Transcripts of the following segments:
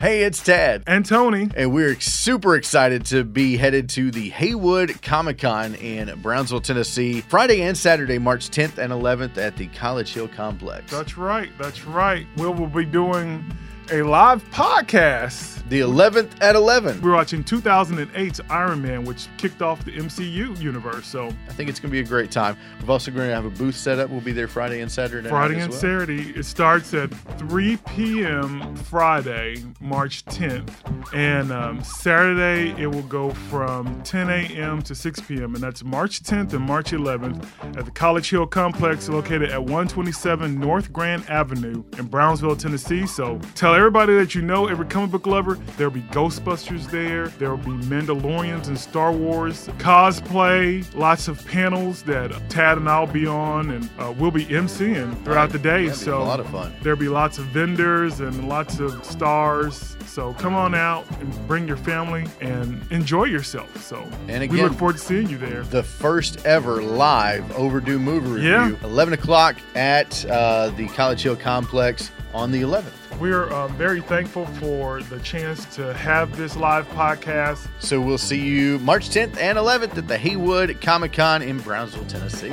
Hey, it's Tad. And Tony. And we're super excited to be headed to the Haywood Comic Con in Brownsville, Tennessee, Friday and Saturday, March 10th and 11th at the College Hill Complex. That's right. That's right. We will be doing a live podcast. The 11th at 11. We're watching 2008's Iron Man, which kicked off the MCU universe. So I think it's going to be a great time. We're also going to have a booth set up. We'll be there Friday and Saturday. Friday and well. Saturday. It starts at 3 p.m. Friday, March 10th. And um, Saturday, it will go from 10 a.m. to 6 p.m. And that's March 10th and March 11th at the College Hill Complex located at 127 North Grand Avenue in Brownsville, Tennessee. So tell everybody that you know, every comic book lover, there'll be Ghostbusters there. There will be Mandalorians and Star Wars cosplay, lots of panels that Tad and I'll be on, and uh, we'll be emceeing throughout the day. So a lot of fun. There'll be lots of vendors and lots of stars. So come on out and bring your family and enjoy yourself. So and again, we look forward to seeing you there. The first ever live overdue movie review, yeah. 11 o'clock at uh, the College Hill Complex on the 11th. We are um, very thankful for the chance to have this live podcast. So we'll see you March 10th and 11th at the Haywood Comic Con in Brownsville, Tennessee.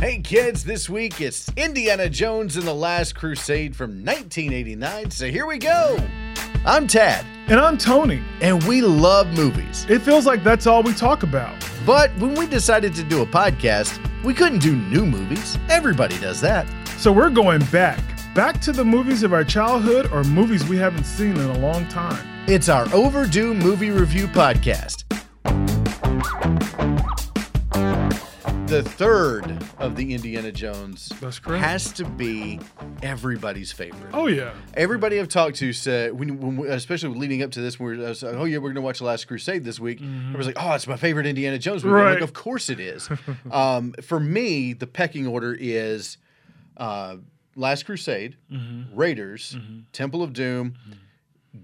Hey kids, this week it's Indiana Jones and the Last Crusade from 1989. So here we go. I'm Tad. And I'm Tony. And we love movies. It feels like that's all we talk about. But when we decided to do a podcast, we couldn't do new movies. Everybody does that. So we're going back, back to the movies of our childhood or movies we haven't seen in a long time. It's our overdue movie review podcast. The third of the Indiana Jones That's correct. has to be everybody's favorite. Oh yeah. Everybody I've talked to said, when, when especially leading up to this, when we were, like, oh yeah, we're gonna watch the Last Crusade this week. Mm-hmm. I was like, oh, it's my favorite Indiana Jones movie. Right. Like, of course it is. um, for me, the pecking order is uh, Last Crusade, mm-hmm. Raiders, mm-hmm. Temple of Doom.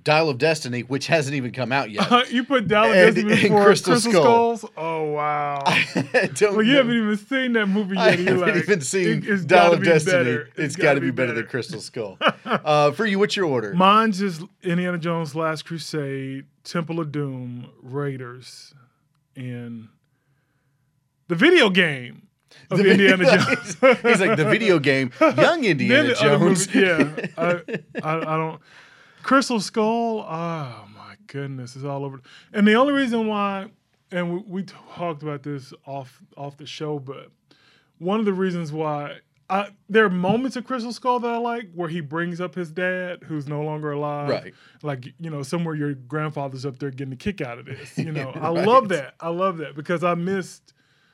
Dial of Destiny, which hasn't even come out yet. Uh, you put Dial of and, Destiny before Crystal, Crystal Skull. Skulls? Oh wow! well, you haven't even seen that movie yet. I haven't like, even seen it, Dial of Destiny. Better. it's, it's got to be, be better. than Crystal Skull. uh, for you, what's your order? Mine's just Indiana Jones: Last Crusade, Temple of Doom, Raiders, and the video game. Of the Indiana Jones. He's like the video game, young Indiana Jones. Movie, yeah, I, I, I don't. Crystal Skull, oh my goodness, it's all over. And the only reason why, and we, we, talked about this off off the show, but one of the reasons why I, there are moments of Crystal Skull that I like where he brings up his dad who's no longer alive. Right. Like, you know, somewhere your grandfather's up there getting a kick out of this. You know, right. I love that. I love that because I missed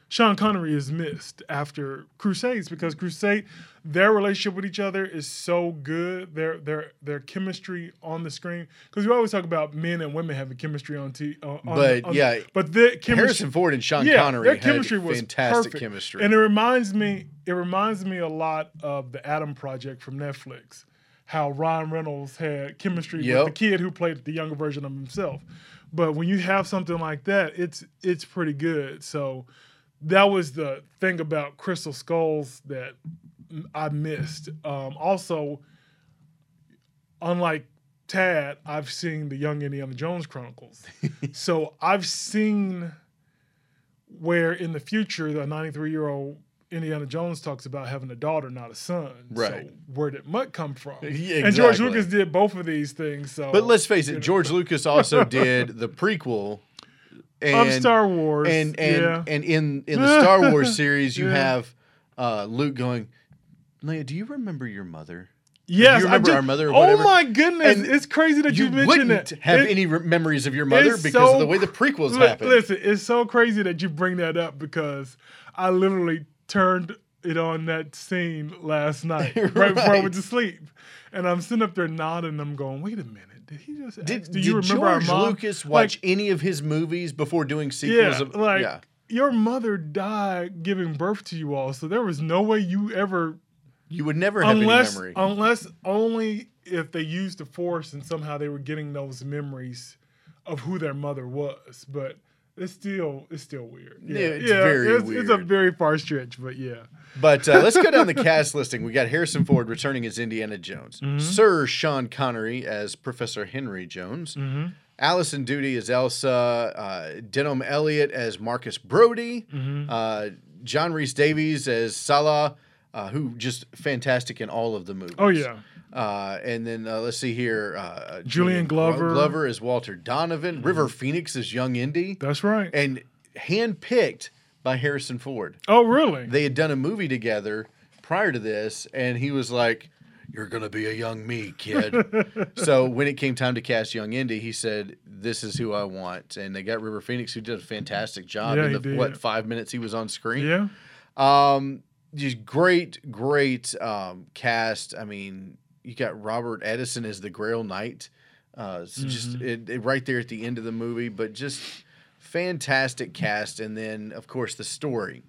Sean Connery is missed after Crusades because Crusade, their relationship with each other is so good. Their their their chemistry on the screen because we always talk about men and women having chemistry on t. Uh, on, but on, yeah, but the chemistry, Harrison Ford and Sean yeah, Connery their chemistry was fantastic perfect. chemistry, and it reminds me it reminds me a lot of the Adam Project from Netflix. How Ryan Reynolds had chemistry yep. with the kid who played the younger version of himself. But when you have something like that, it's it's pretty good. So that was the thing about Crystal Skulls that I missed. Um, also, unlike Tad, I've seen the Young Indiana Jones Chronicles. so I've seen where in the future the 93 year old Indiana Jones talks about having a daughter, not a son. Right. So where did Mutt come from? Yeah, exactly. And George Lucas did both of these things. So, but let's face it. George Lucas also did the prequel and, of Star Wars. And and yeah. and in in the Star Wars series, you yeah. have uh, Luke going, Leia, do you remember your mother? Yes, do you remember just, our mother? oh my goodness, and it's crazy that you, you mentioned it. Have it, any re- memories of your mother because so, of the way the prequels li- happened? Listen, it's so crazy that you bring that up because I literally turned it on that scene last night right, right before I went to sleep, and I'm sitting up there nodding. I'm going, wait a minute. Did he just? Did, do did you remember George Lucas watch like, any of his movies before doing sequels? Yeah, of, like yeah. your mother died giving birth to you all, so there was no way you ever. You would never have unless, any memory, unless only if they used the force and somehow they were getting those memories of who their mother was. But it's still it's still weird. Yeah, it's very it's, It's a very far stretch, but yeah. But uh, let's go down the cast listing. We got Harrison Ford returning as Indiana Jones, Mm-hmm. Sir Sean Connery as Professor Henry Jones, Mm-hmm. Alison Doody as Elsa, uh, Denholm Elliott as Marcus Brody, Mm-hmm. uh, John Rhys-Davies as Salah, uh, who just fantastic in all of the movies. Oh yeah. Uh, and then uh, let's see here, uh, Julian Glo- Glover. Mm-hmm. Glover as Walter Donovan, River Phoenix is Young Indy, That's right. and handpicked by Harrison Ford oh really? they had done a movie together prior to this, and he was like, "You're gonna be a young me, kid." so when it came time to cast young Indy, he said, "This is who I want," and they got River Phoenix, who did a fantastic job Yeah, in the did. what five minutes he was on screen. yeah. Um, just great, great um, cast. I mean, you got Robert Eddison as the Grail Knight. Uh, so just Mm-hmm. it, it right there at the end of the movie, but just fantastic cast, and then of course the story.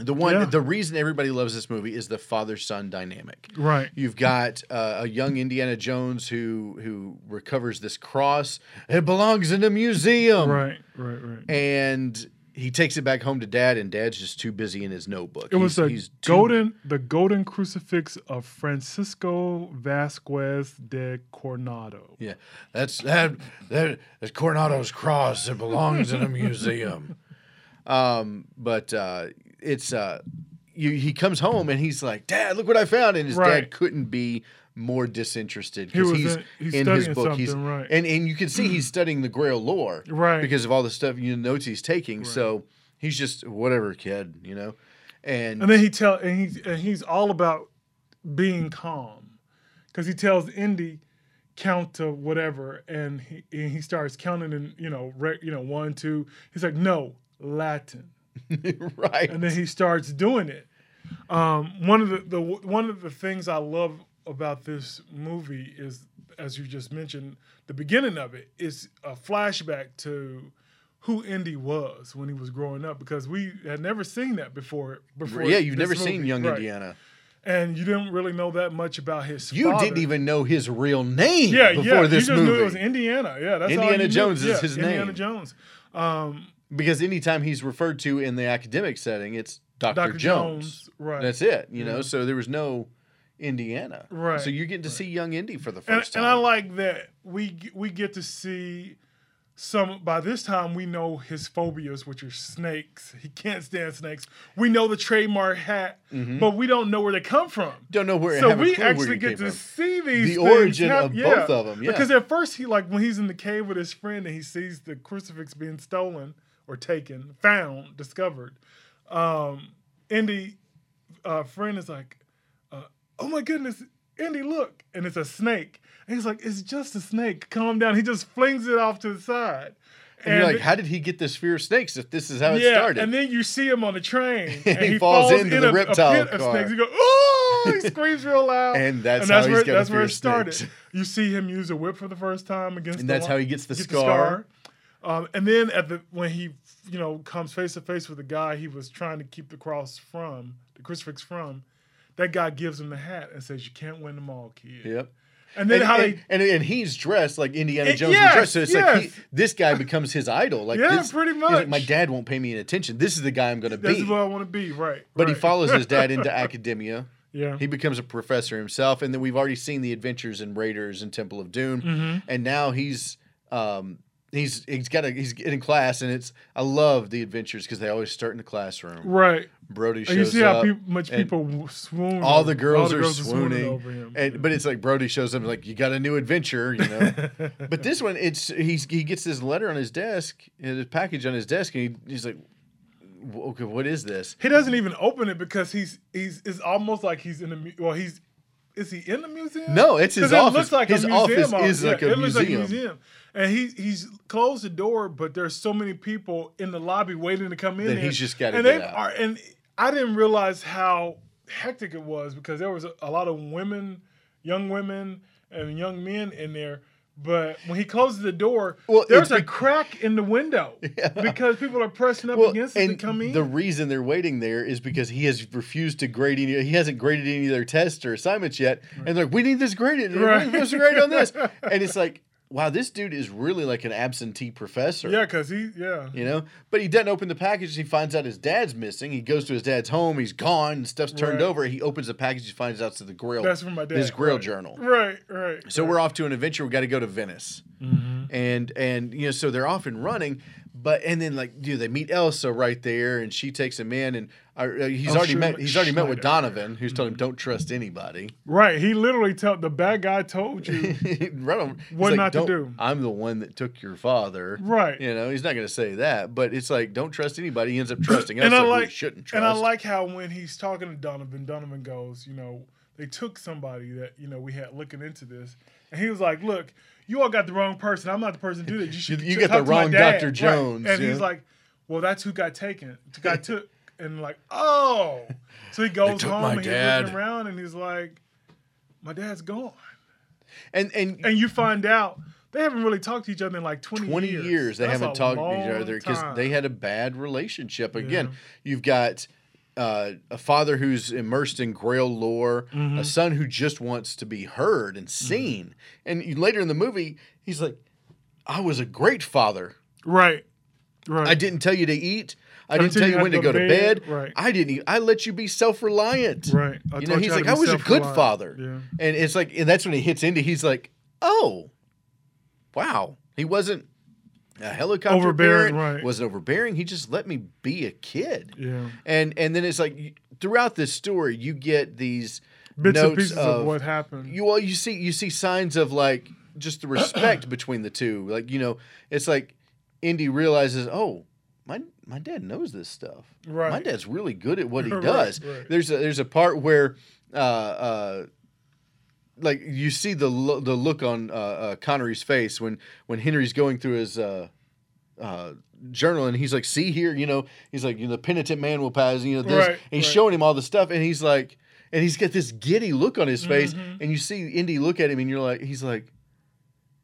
The one, Yeah. the reason everybody loves this movie is the father son dynamic. Right. You've got uh, a young Indiana Jones who who recovers this cross. It belongs in a museum, Right. Right. Right. and he takes it back home to dad, and dad's just too busy in his notebook. It was He's- the he's too- golden the golden crucifix of Francisco Vasquez de Coronado. Yeah, that's that. That is Coronado's cross. It belongs in a museum. Um, but uh, it's uh, you, he comes home and he's like, "Dad, look what I found!" And his Right. dad couldn't be more disinterested because was he's, in- he's in his book. He's right. and and you can see he's studying the Grail lore, Right. Because of all the stuff you know, notes he's taking. So he's just whatever kid, you know. And, And then he tell and he's and he's all about being calm because he tells Indy count to whatever and he and he starts counting in you know re, you know one two he's like no Latin right, and then he starts doing it. Um, one of the, the one of the things I love about this movie is, as you just mentioned, the beginning of it is a flashback to who Indy was when he was growing up because we had never seen that before. Before, yeah, you've never seen. Young Right. Indiana. and you didn't really know that much about his. You father. didn't even know his real name Yeah, before yeah. this you just movie. knew it was Indiana. Yeah, that's all Indiana you knew. Jones is Yeah, his Indiana name. Indiana Jones. Um, because anytime he's referred to in the academic setting, it's Dr. Dr. Jones. Jones, right. That's it, you know. So there was no Indiana. Right, So you're getting to see young Indy for the first and time. And I like that we we get to see some. By this time, we know his phobias, which are snakes. He can't stand snakes. We know the trademark hat, but we don't know where they come from. Don't know where. so have we actually get to from. see these The origin hap- of both of 'em, yeah. Because at first he like when he's in the cave with his friend and he sees the crucifix being stolen or taken, found, discovered. Um, Indy, uh, friend is like, "Oh my goodness, Andy, look!" And it's a snake. And he's like, "It's just a snake. Calm down." He just flings it off to the side. And you're like, how did he get this fear of snakes if this is how it yeah, started? and then you see him on the train, And and he falls into in the a, reptile a pit of car. snakes. He goes, "Oh!" He screams real loud, And that's how where that's where it started. snakes. You see him use a whip for the first time against, And the that's how he gets the gets scar. Um, and then at the when he you know comes face to face with the guy he was trying to keep the cross from, the crucifix from, that guy gives him the hat and says, "You can't win them all, kid." yep. And then and, how and, they and, and he's dressed like Indiana Jones yes, was dressed. So it's like he, this guy becomes his idol. Like Yeah, this, pretty he's like, my dad won't pay me any attention. This is the guy I'm going to be. this is what I want to be, right? But he follows his dad into academia. Yeah. He becomes a professor himself, and then we've already seen the adventures in Raiders and Temple of Doom, Mm-hmm. and now he's um, he's he's got a he's in class, and it's I love the adventures because they always start in the classroom. right. Brody shows And you see how up, peop much people swoon. all the girls, all the are girls swooning, over him. and but it's like Brody shows up like you got a new adventure, you know. but this one, it's he's he gets this letter on his desk, his package on his desk, and he, he's like, okay, what is this? he doesn't even open it because he's he's it's almost like he's in the well he's is he in the museum? No, it's his 'Cause it office. looks like His museum office is like a it looks like a museum. museum. And he he's closed the door, but there's so many people in the lobby waiting to come in. There. he's just gotta and get they out. Are, and I didn't realize how hectic it was because there was a, a lot of women, young women, and young men in there. But when he closes the door, Well, there's a crack in the window because people are pressing up Well, against it to come in. the reason they're waiting there is because he has refused to grade any. He hasn't graded any of their tests or assignments yet, and they're like, "We need this graded. Right. We're supposed to grade on this." And it's like, wow, this dude is really like an absentee professor. Yeah, because he, yeah. You know, but he doesn't open the package. He finds out his dad's missing. He goes to his dad's home. He's gone. And stuff's turned Right. over. He opens the package. He finds out it's the Grail. That's from my dad. His Grail right. journal. Right, right. So we're off to an adventure. We got to go to Venice, Mm-hmm. and and you know, so they're off and running. But and then like, you know, they meet Elsa right there, and she takes him in, and uh, he's Oh, already met. He's already met with Donovan, who's told him don't trust anybody. Right. He literally told the bad guy told you. right. What like, not to "Don't- I'm the one that took your father. Right. You know, he's not going to say that, but it's like don't trust anybody. He ends up trusting us. and I he like shouldn't trust. and I like how when he's talking to Donovan, Donovan goes, you know, they took somebody that you know we had looking into this, and he was like, "Look, you all got the wrong person. I'm not the person to do that. You should You t- got the wrong dad." Dr. Right. Jones, And yeah. he's like, "Well, that's who got taken. Got took." And like, oh, so he goes home and he's looking around and he's like, "My dad's gone." and and And you find out they haven't really talked to each other in like 20, 20 years. years, they That's haven't talked to each other because they had a bad relationship. Again, Yeah. you've got uh, a father who's immersed in Grail lore, Mm-hmm. a son who just wants to be heard and seen. And you- later in the movie, he's like, "I was a great father. right, right. I didn't tell you to eat." I Didn't tell you you when to go to bed. Right. I didn't. Even, I let you be self-reliant. Right. I You know, he's to like, I was a good father. Yeah. And it's like, and that's when he hits Indy. He's like, oh, wow. He wasn't a helicopter Overbearing, parent, right. Wasn't overbearing. He just let me be a kid. Yeah. And and then it's like throughout this story, you get these Bits and pieces of, what happened. you well, you see you see signs of like just the respect between the two. Like you know, it's like Indy realizes, oh, my my dad knows this stuff. Right. My dad's really good at what he does. right. There's a there's a part where, uh, uh, like you see the lo- the look on uh, uh, Connery's face when when Henry's going through his. Uh, uh, journal and he's like, see here, you know, he's like, you know, the penitent man will pass, you know, this. Right, and he's right. showing him all the stuff, and he's like, and he's got this giddy look on his face, Mhm. and you see Indy look at him, and you're like, he's like,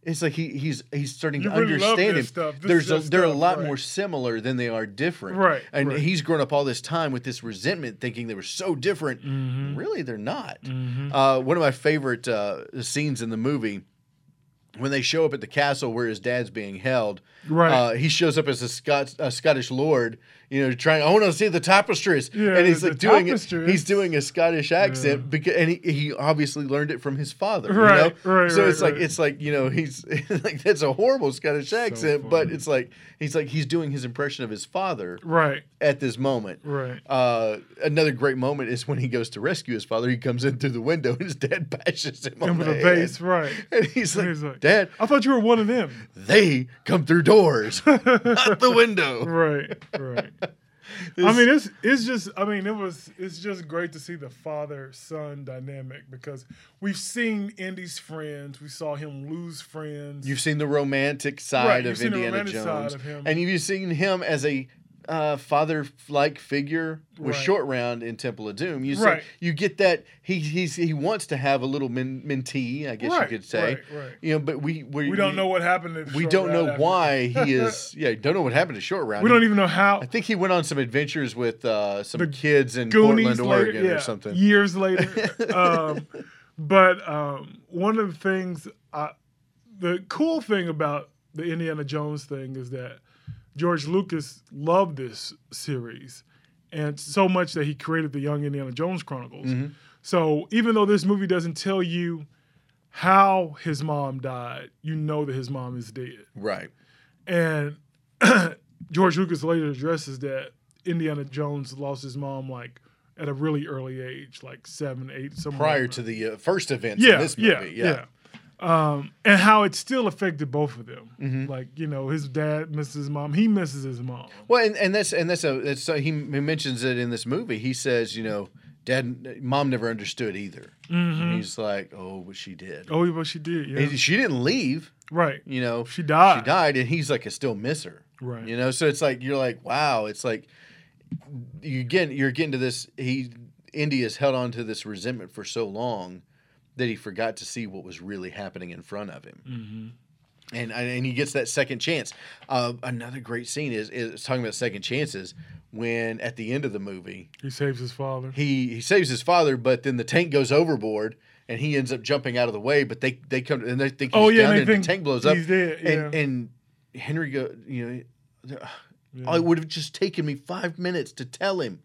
it's like he he's he's starting You to really understand him. stuff. This There's a, they're a lot right. more similar than they are different, Right, And right. he's grown up all this time with this resentment, thinking they were so different. Mhm. Really, they're not. Mhm. Uh, one of my favorite uh, scenes in the movie when they show up at the castle where his dad's being held. Right. Uh, he shows up as a, Scot- a Scottish lord, you know, trying. I want to see the tapestries, Yeah, and he's like doing it. He's doing a Scottish accent Yeah. because, and he, he obviously learned it from his father. Right, you know? right, So right, it's like it's like you know he's like that's a horrible Scottish accent, but it's like he's like he's doing his impression of his father right. at this moment. Right. Uh, another great moment is when he goes to rescue his father. He comes in through the window and his dad bashes him on And the head. base, right. And he's like, he's like, Dad, I thought you were one of them. they come through doors, not the window. Right. Right. I mean, it's it's just. I mean, it was. It's just great to see the father son dynamic because we've seen Indy's friends. We saw him lose friends. You've seen the romantic side Right, of Indiana Jones, of and you've seen him as a uh, father-like figure with Right. Short Round in Temple of Doom. You Right. you get that he he's he wants to have a little men, mentee, I guess Right, you could say. You know, but we we, we don't know what happened. We don't know after- why he is. Yeah, don't know what happened to Short Round. We don't even know how. I think he went on some adventures with uh, some The kids in Goonies Portland, later, Oregon, yeah, or something. Years later. um, but um, one of the things, I, the cool thing about the Indiana Jones thing is that George Lucas loved this series, and so much that he created the Young Indiana Jones Chronicles. Mm-hmm. So even though this movie doesn't tell you how his mom died, you know that his mom is dead. Right. And George Lucas later addresses that Indiana Jones lost his mom like at a really early age, like seven, eight, somewhere. Prior to the uh, first events yeah, in this yeah, movie. yeah, Yeah. Um, and how it still affected both of them. Mm-hmm. Like you know, his dad misses his mom. He misses his mom. Well, and, and that's and that's a that's so he, he mentions it in this movie. He says, you know, dad, mom never understood either. And he's like, oh, but she did. Oh, but she did. Yeah, And she didn't leave. right. You know, She died. She died, and he's like, I still miss her. Right. You know, so it's like you're like, wow. It's like you get you're getting to this. He Indy's held on to this resentment for so long that he forgot to see what was really happening in front of him. Mm-hmm. And and he gets that second chance. Uh, another great scene is is talking about second chances when at the end of the movie He saves his father. he he saves his father, but then the tank goes overboard, and he ends up jumping out of the way, but they they come and they think he's Oh, yeah, and the tank blows up. he's dead, And yeah. and Henry go, you know, Yeah. it would have just taken me five minutes to tell him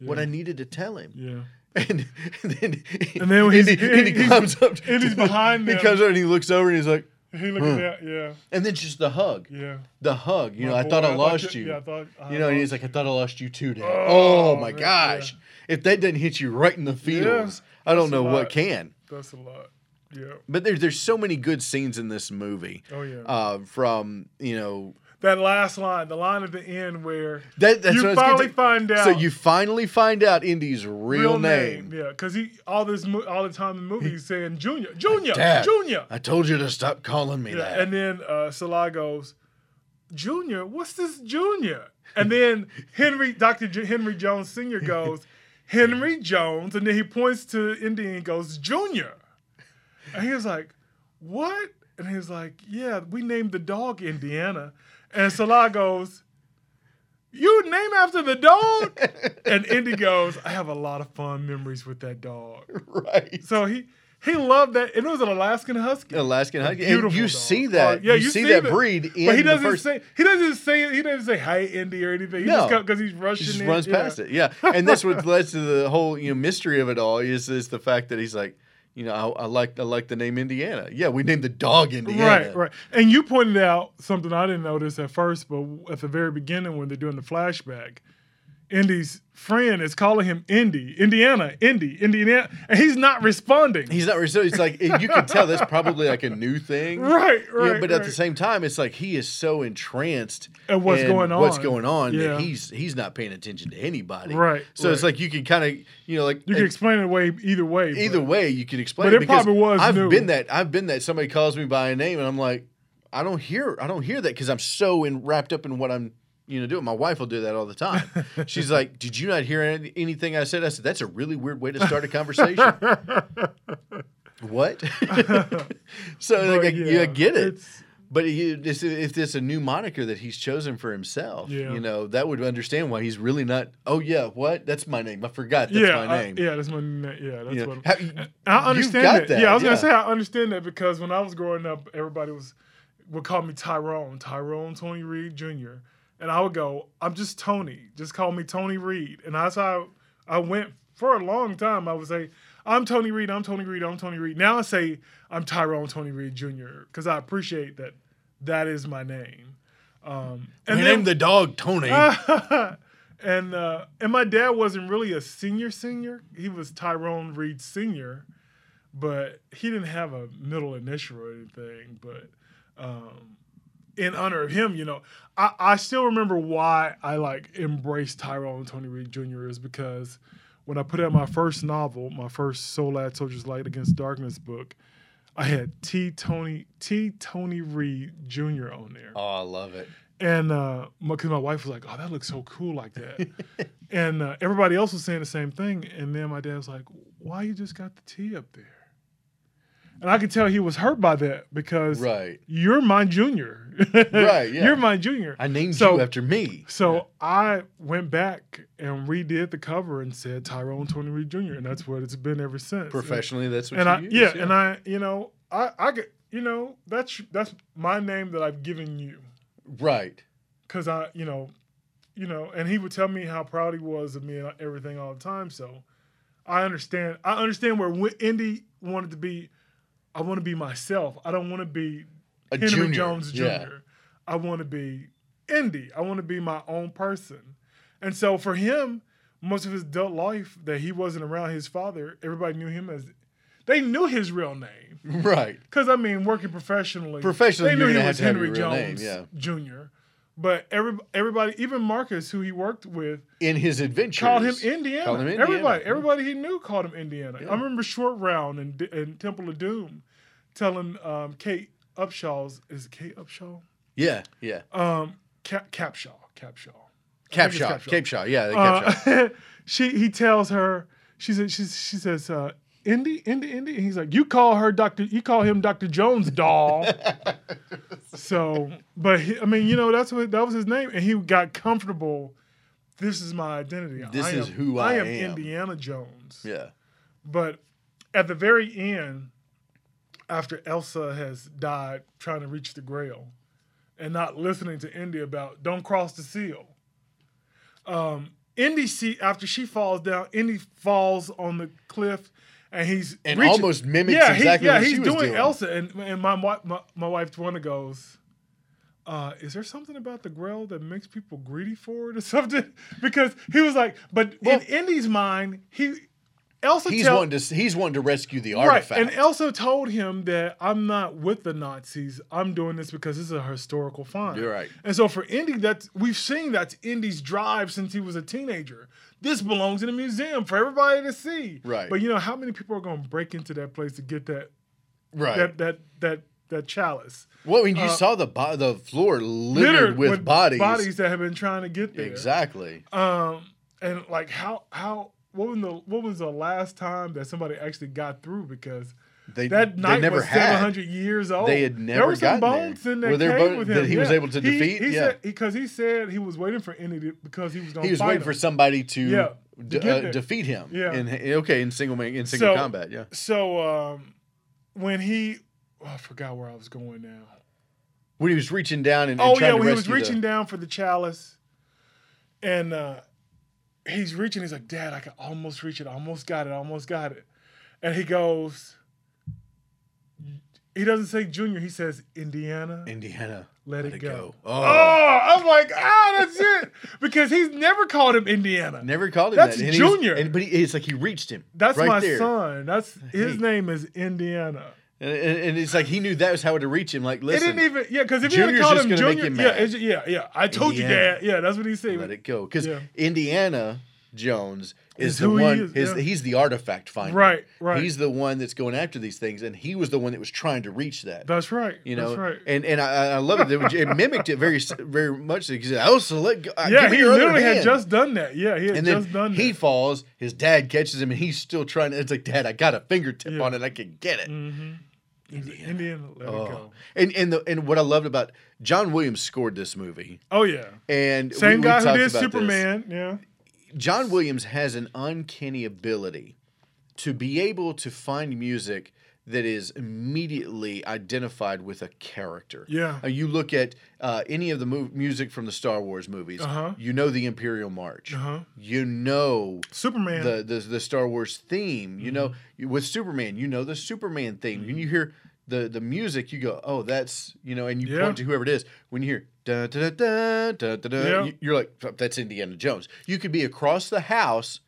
what I needed to tell him. Yeah. And, then, And then when he's- Indy, Indy he's- comes up, Indy's behind me. He comes up and he looks over and he's like, He look at that. Yeah. and then just the hug, Yeah. the hug. You know, My I thought boy, I lost you- you. Yeah, I thought. I You know, and he's like, I thought I lost you too, Dad. Oh, Oh, my man, gosh. If that didn't hit you right in the feels, I don't know what can. That's a lot. Yeah. But there's there's so many good scenes in this movie. Oh yeah. Uh, from you know that last line, the line at the end where that that's you what I was gonna finally find out. So you finally find out Indy's real, name. Yeah, because he all this all the time in the movie he's saying Junior, Junior, Dad, Junior. I told you to stop calling me Yeah, that. and then uh, Salah goes, Junior, what's this Junior? And then Henry, Dr. J- Henry Jones Sr. goes, Henry Jones, and then he points to Indy and goes, Junior. And he was like, What? And he was like, Yeah, we named the dog Indiana. And Salah goes, You name after the dog? and Indy goes, I have a lot of fun memories with that dog. right. So he he loved that, and it was an Alaskan Husky. Alaskan Husky. And you dog. see that. Yeah, you, you see, see that breed in But he doesn't first. say he doesn't say he doesn't say hi Indy or anything. He No. just because he's rushing. He just in, runs yeah. past it. Yeah. And that's what led to the whole you know mystery of it all is is the fact that he's like, you know, I, I like I like the name Indiana. Yeah, we named the dog Indiana. Right, right. And you pointed out something I didn't notice at first, but at the very beginning when they're doing the flashback, Indy's friend is calling him Indy, Indiana, Indy, Indiana, and he's not responding. He's not. So it's like you can tell that's probably like a new thing. right, right. but at the same time, it's like he is so entranced And what's in going What's on. going on? Yeah. That he's he's not paying attention to anybody. Right, So it's like you can kind of you know like you can explain it away either way. either but- way you can explain But it it because probably was I've new. been that I've been that somebody calls me by a name and I'm like I don't hear I don't hear that because I'm so in, wrapped up in what I'm you know do it. My wife will do that all the time. She's like, "Did you not hear any, anything I said?" I said, "That's a really weird way to start a conversation." what? so like, I, yeah, I get it. It's- But this, if it's a new moniker that he's chosen for himself, Yeah. you know, that would understand why he's really not. Oh yeah, what? That's my name. I forgot. That's yeah, my I- name. yeah, that's my name. Yeah, that's You what. how- you- I understand that. that, Yeah, I was yeah. gonna say I understand that because when I was growing up, everybody was would call me Tyrone, Tyrone Tony Reed Jr. And I would go, I'm just Tony. Just call me Tony Reed. And that's how I went for a long time. I would say, I'm Tony Reed, I'm Tony Reed, I'm Tony Reed. Now I say I'm Tyrone Tony Reed Jr. because I appreciate that that is my name. Um, We and named the dog Tony. and uh, and my dad wasn't really a senior senior. He was Tyrone Reed Senior, but he didn't have a middle initial or anything. But um, in honor of him, you know, I, I still remember why I like embraced Tyrone Tony Reed Jr. is because when I put out my first novel, my first Soul Lad Soldier's Light Against Darkness book, I had T Tony T Tony Reed Jr. on there. oh, I love it. And because my, wife was like, "Oh, that looks so cool like that," and uh, everybody else was saying the same thing. And then my dad was like, "Why you just got the T up there?" And I could tell he was hurt by that because Right. you're my junior, Right, yeah. You're my junior. I named So- you after me. So I went back and redid the cover and said Tyrone Tony Reed Jr. and that's what it's been ever since. Professionally, that's what And you I use, yeah, and I you know I I get you know that's that's my name that I've given you right. because I, you know, you know, and he would tell me how proud he was of me and everything all the time. So I understand. I understand where Indy wanted to be. I want to be myself. I don't want to be A Henry junior, Jones Jr. yeah. I want to be Indy. I want to be my own person. And so for him, most of his adult life that he wasn't around his father, everybody knew him as. They knew his real name. Right. Because I mean, working professionally, Professionally, they knew he was Henry real name, Jones yeah. Jr. But every everybody, even Marcus, who he worked with, In his adventures, called him Indiana. Called him Indiana. Everybody, everybody he knew called him Indiana. Yeah. I remember Short Round and in Temple of Doom telling um, Kate Upshaw's is it Kate Upshaw? Yeah, yeah. Um, Cap, Capshaw, Capshaw. Capshaw, Capshaw. Yeah, the Capshaw. Uh, she he tells her she says she, she says uh, Indy Indy Indy and he's like you call her Doctor you call him Doctor Jones doll. so, but he, I mean you know that's what that was his name and he got comfortable. This is my identity. This I is am, who I am. I am. Indiana Jones. yeah. But at the very end, after Elsa has died trying to reach the Grail, and not listening to Indy about don't cross the seal. Um, Indy see after she falls down, Indy falls on the cliff, and he's And reaching- almost mimics yeah, exactly he, yeah, what he's she was doing doing. Elsa, and and my my, my wife Twana goes. Uh, is there something about the Grail that makes people greedy for it or something? Because he was like, but Well- in Indy's mind, he Elsa He's tell- wanting to he's wanting to rescue the Right, artifact. and Elsa told him that I'm not with the Nazis. I'm doing this because this is a historical find. You're right. And so for Indy, that's we've seen that's Indy's drive since he was a teenager. This belongs in a museum for everybody to see. Right. But you know how many people are going to break into that place to get that right. that that that that chalice well, when you uh, saw the bo- the floor littered, with, bodies. bodies that have been trying to get there. Exactly. Um, and like how how what was the what was the last time that somebody actually got through because They that they night never was had. seven hundred years old. They had there never were some gotten there. bones in that there cave bones with that him. he was able to defeat? He Yeah. because he said he was waiting for to, because he was going. He was waiting him. for somebody to, Yeah, to uh, defeat him. Yeah. In, okay, in single man, in single So- combat. Yeah. So um, when he, oh, I forgot where I was going now. When he was reaching down and, and Oh yeah, when he was rescue the- reaching down for the chalice, and uh, he's reaching. He's like, "Dad, I can almost reach it. I almost got it. I almost got it." And he goes, he doesn't say Junior. He says Indiana. Indiana. Let it go. Oh. Oh, I'm like, ah, that's it. Because he's never called him Indiana. Never called him That's that. And he was- Junior. and, but he, it's like he reached him. That's right my there. son. That's his Hey. name is Indiana. And, and, and it's like he knew that was how to reach him. Like, It listen, didn't even yeah, because if you called him Junior, you yeah, yeah, yeah. I told you, Indiana. Dad. Yeah, that's what he said. let it go. Because Yeah. Indiana Jones is Is the who he one. is, his, yeah. He's the artifact finder. Right, right. He's the one that's going after these things, and he was the one that was trying to reach that. That's right. you know, that's right. and and I, I love it. It, it mimicked it very very much. He said, "Oh, so let go. uh, yeah, he literally had just done that. Yeah, he had and just done that. he that. falls. His dad catches him, and he's still trying to. It's like, Dad, I got a fingertip Yeah. on it. I can get it. Mm-hmm. Indiana, Indiana, let it Oh. go. And and the and what I loved about John Williams scored this movie, Oh yeah, and same we, we guy who did about this. Superman. Yeah, John Williams has an uncanny ability to be able to find music that is immediately identified with a character. Yeah. Uh, you look at uh, any of the mu- music from the Star Wars movies, Uh-huh. you know the Imperial March. Uh-huh. You know Superman. the, the the Star Wars theme. You know Mm-hmm. you- with Superman, you know the Superman theme. When you hear the the music, you go, "Oh, that's you know," and you Yeah. point to whoever it is. When you hear da da da da da da, da Yeah. you- you're like, "Oh, "That's Indiana Jones." You could be across the house.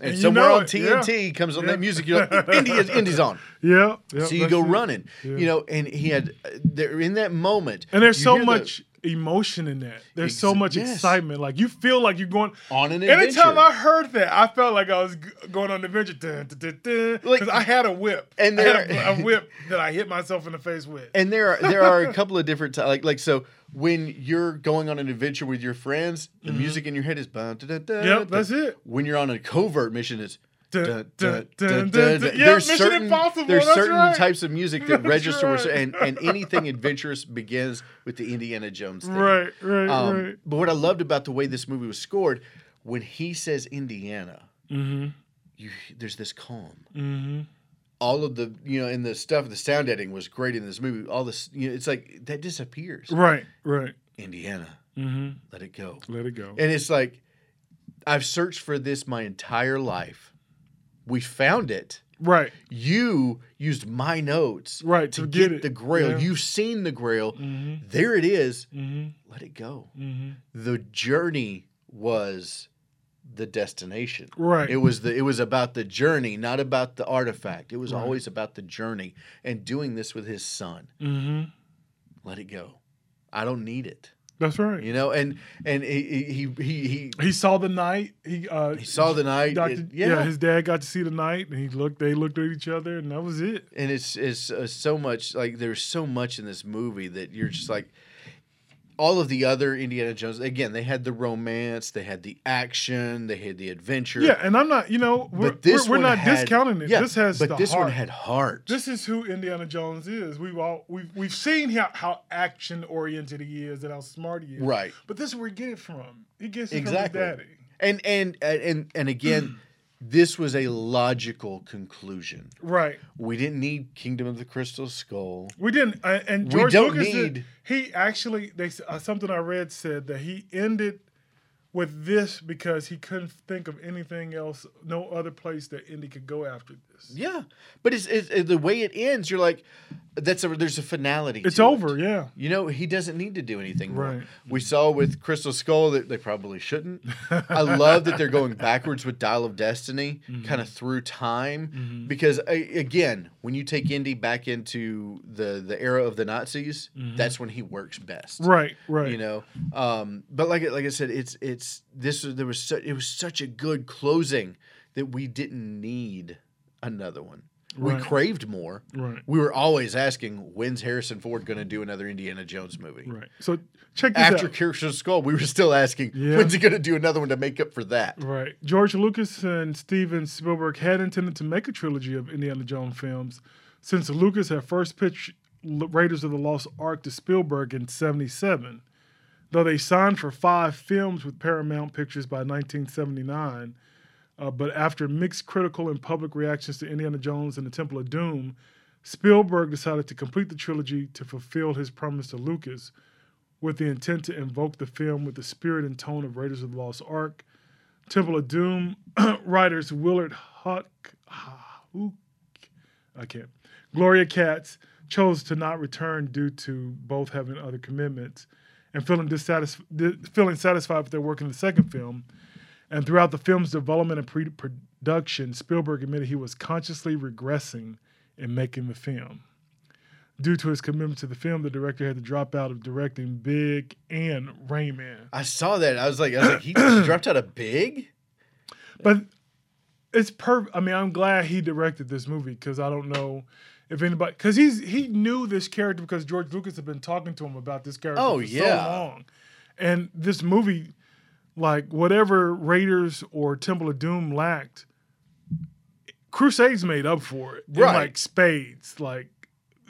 And, somewhere on it, TNT comes on Yeah. that music, you're like, Indy's, Indy's on. yeah, yeah. so you go it. running, Yeah. you know, and he had, uh, there in that moment. And there's so hear the- much emotion in that. There's so much yes. excitement. Like you feel like you're going on an adventure. Anytime. I heard that, I felt like I was g- going on an adventure. Dun, dun, dun, dun, Like- I had a whip, And I had a, a whip that I hit myself in the face with. and there are there are a couple of different ti- like like so when you're going on an adventure with your friends, the music in your head is Mm-hmm. Yep, that's it. When you're on a covert mission, it's there's certain, There's certain types of music that register and, and anything adventurous begins with the Indiana Jones thing. Right, right, um, right. But what I loved about the way this movie was scored, when he says Indiana, mm-hmm. there's this calm. Mm-hmm. All of the you know, and the stuff, the sound editing was great in this movie. All this, you know, it's like that disappears. Right, right. Indiana, mm-hmm. let it go. Let it go. And it's like I've searched for this my entire life we found it. right, You used my notes right. to, To, get, get, the grail. Yeah. You've seen the grail. Mm-hmm. There it is. Mm-hmm. Let it go. Mm-hmm. The journey was the destination. Right. It was the it was about the journey, not about the artifact. It was Right. always about the journey and doing this with his son. Mm-hmm. Let it go. I don't need it. That's right. You know, and and he he he he, He saw the knight. He uh, he saw the knight. It- yeah. yeah. his dad got to see the knight, and he looked. They looked at each other, and that was it. and it's it's uh, so much like there's so much in this movie that you're just like all of the other Indiana Jones again they had the romance they had the action they had the adventure Yeah, and I'm not. You know, we're, but this we're, we're not had- discounting it. yeah, this has but this heart. one had heart This is who Indiana Jones is. We've all we've we've seen how, how action oriented he is and how smart he is. right But this is where he get it from. He gets it Exactly. from his daddy. and and and and again this was a logical conclusion. Right. We didn't need Kingdom of the Crystal Skull. We didn't, uh, and We George don't Lucas did- need- he actually they uh, something I read said that he ended with this because he couldn't think of anything else, no other place that Indy could go after this. Yeah, but it's, it's, it- the way it ends. You're like, that's a there's a finality. It's to it. over, yeah. You know, he doesn't need to do anything more. Right. We saw with Crystal Skull that they probably shouldn't. I love that they're going backwards with Dial of Destiny, Mm-hmm. kind of through time, because again, when you take Indy back into the the era of the Nazis, that's when he works best. Mm-hmm. Right, right. You know, um, but like like I said, it's it's this was- there was su- it was such a good closing that we didn't need another one. We craved more. Right. We were always asking, when's Harrison Ford going to do another Indiana Jones movie? Right. So check this After out. Crystal Skull, we were still asking, Yeah. when's he going to do another one to make up for that? Right. George Lucas and Steven Spielberg had intended to make a trilogy of Indiana Jones films since Lucas had first pitched Raiders of the Lost Ark to Spielberg in 77. Though they signed for five films with Paramount Pictures by 1979, uh, but after mixed critical and public reactions to Indiana Jones and the Temple of Doom, Spielberg decided to complete the trilogy to fulfill his promise to Lucas with the intent to invoke the film with the spirit and tone of Raiders of the Lost Ark. Temple of Doom writers Willard Huyck, I can't, Gloria Katz chose to not return due to both having other commitments and feeling dissatisfied, feeling satisfied with their work in the second film. And throughout the film's development and pre-production, Spielberg admitted he was consciously regressing in making the film. Due to his commitment to the film, the director had to drop out of directing Big and Rain Man. I saw that. I was like, I was like, he just dropped out of big. But it's perfect. I mean, I'm glad he directed this movie because I don't know if anybody because he's he knew this character because George Lucas had been talking to him about this character Oh, for yeah. so long, and this movie, like whatever Raiders or Temple of Doom lacked, Crusades made up for it, Right. like spades. Like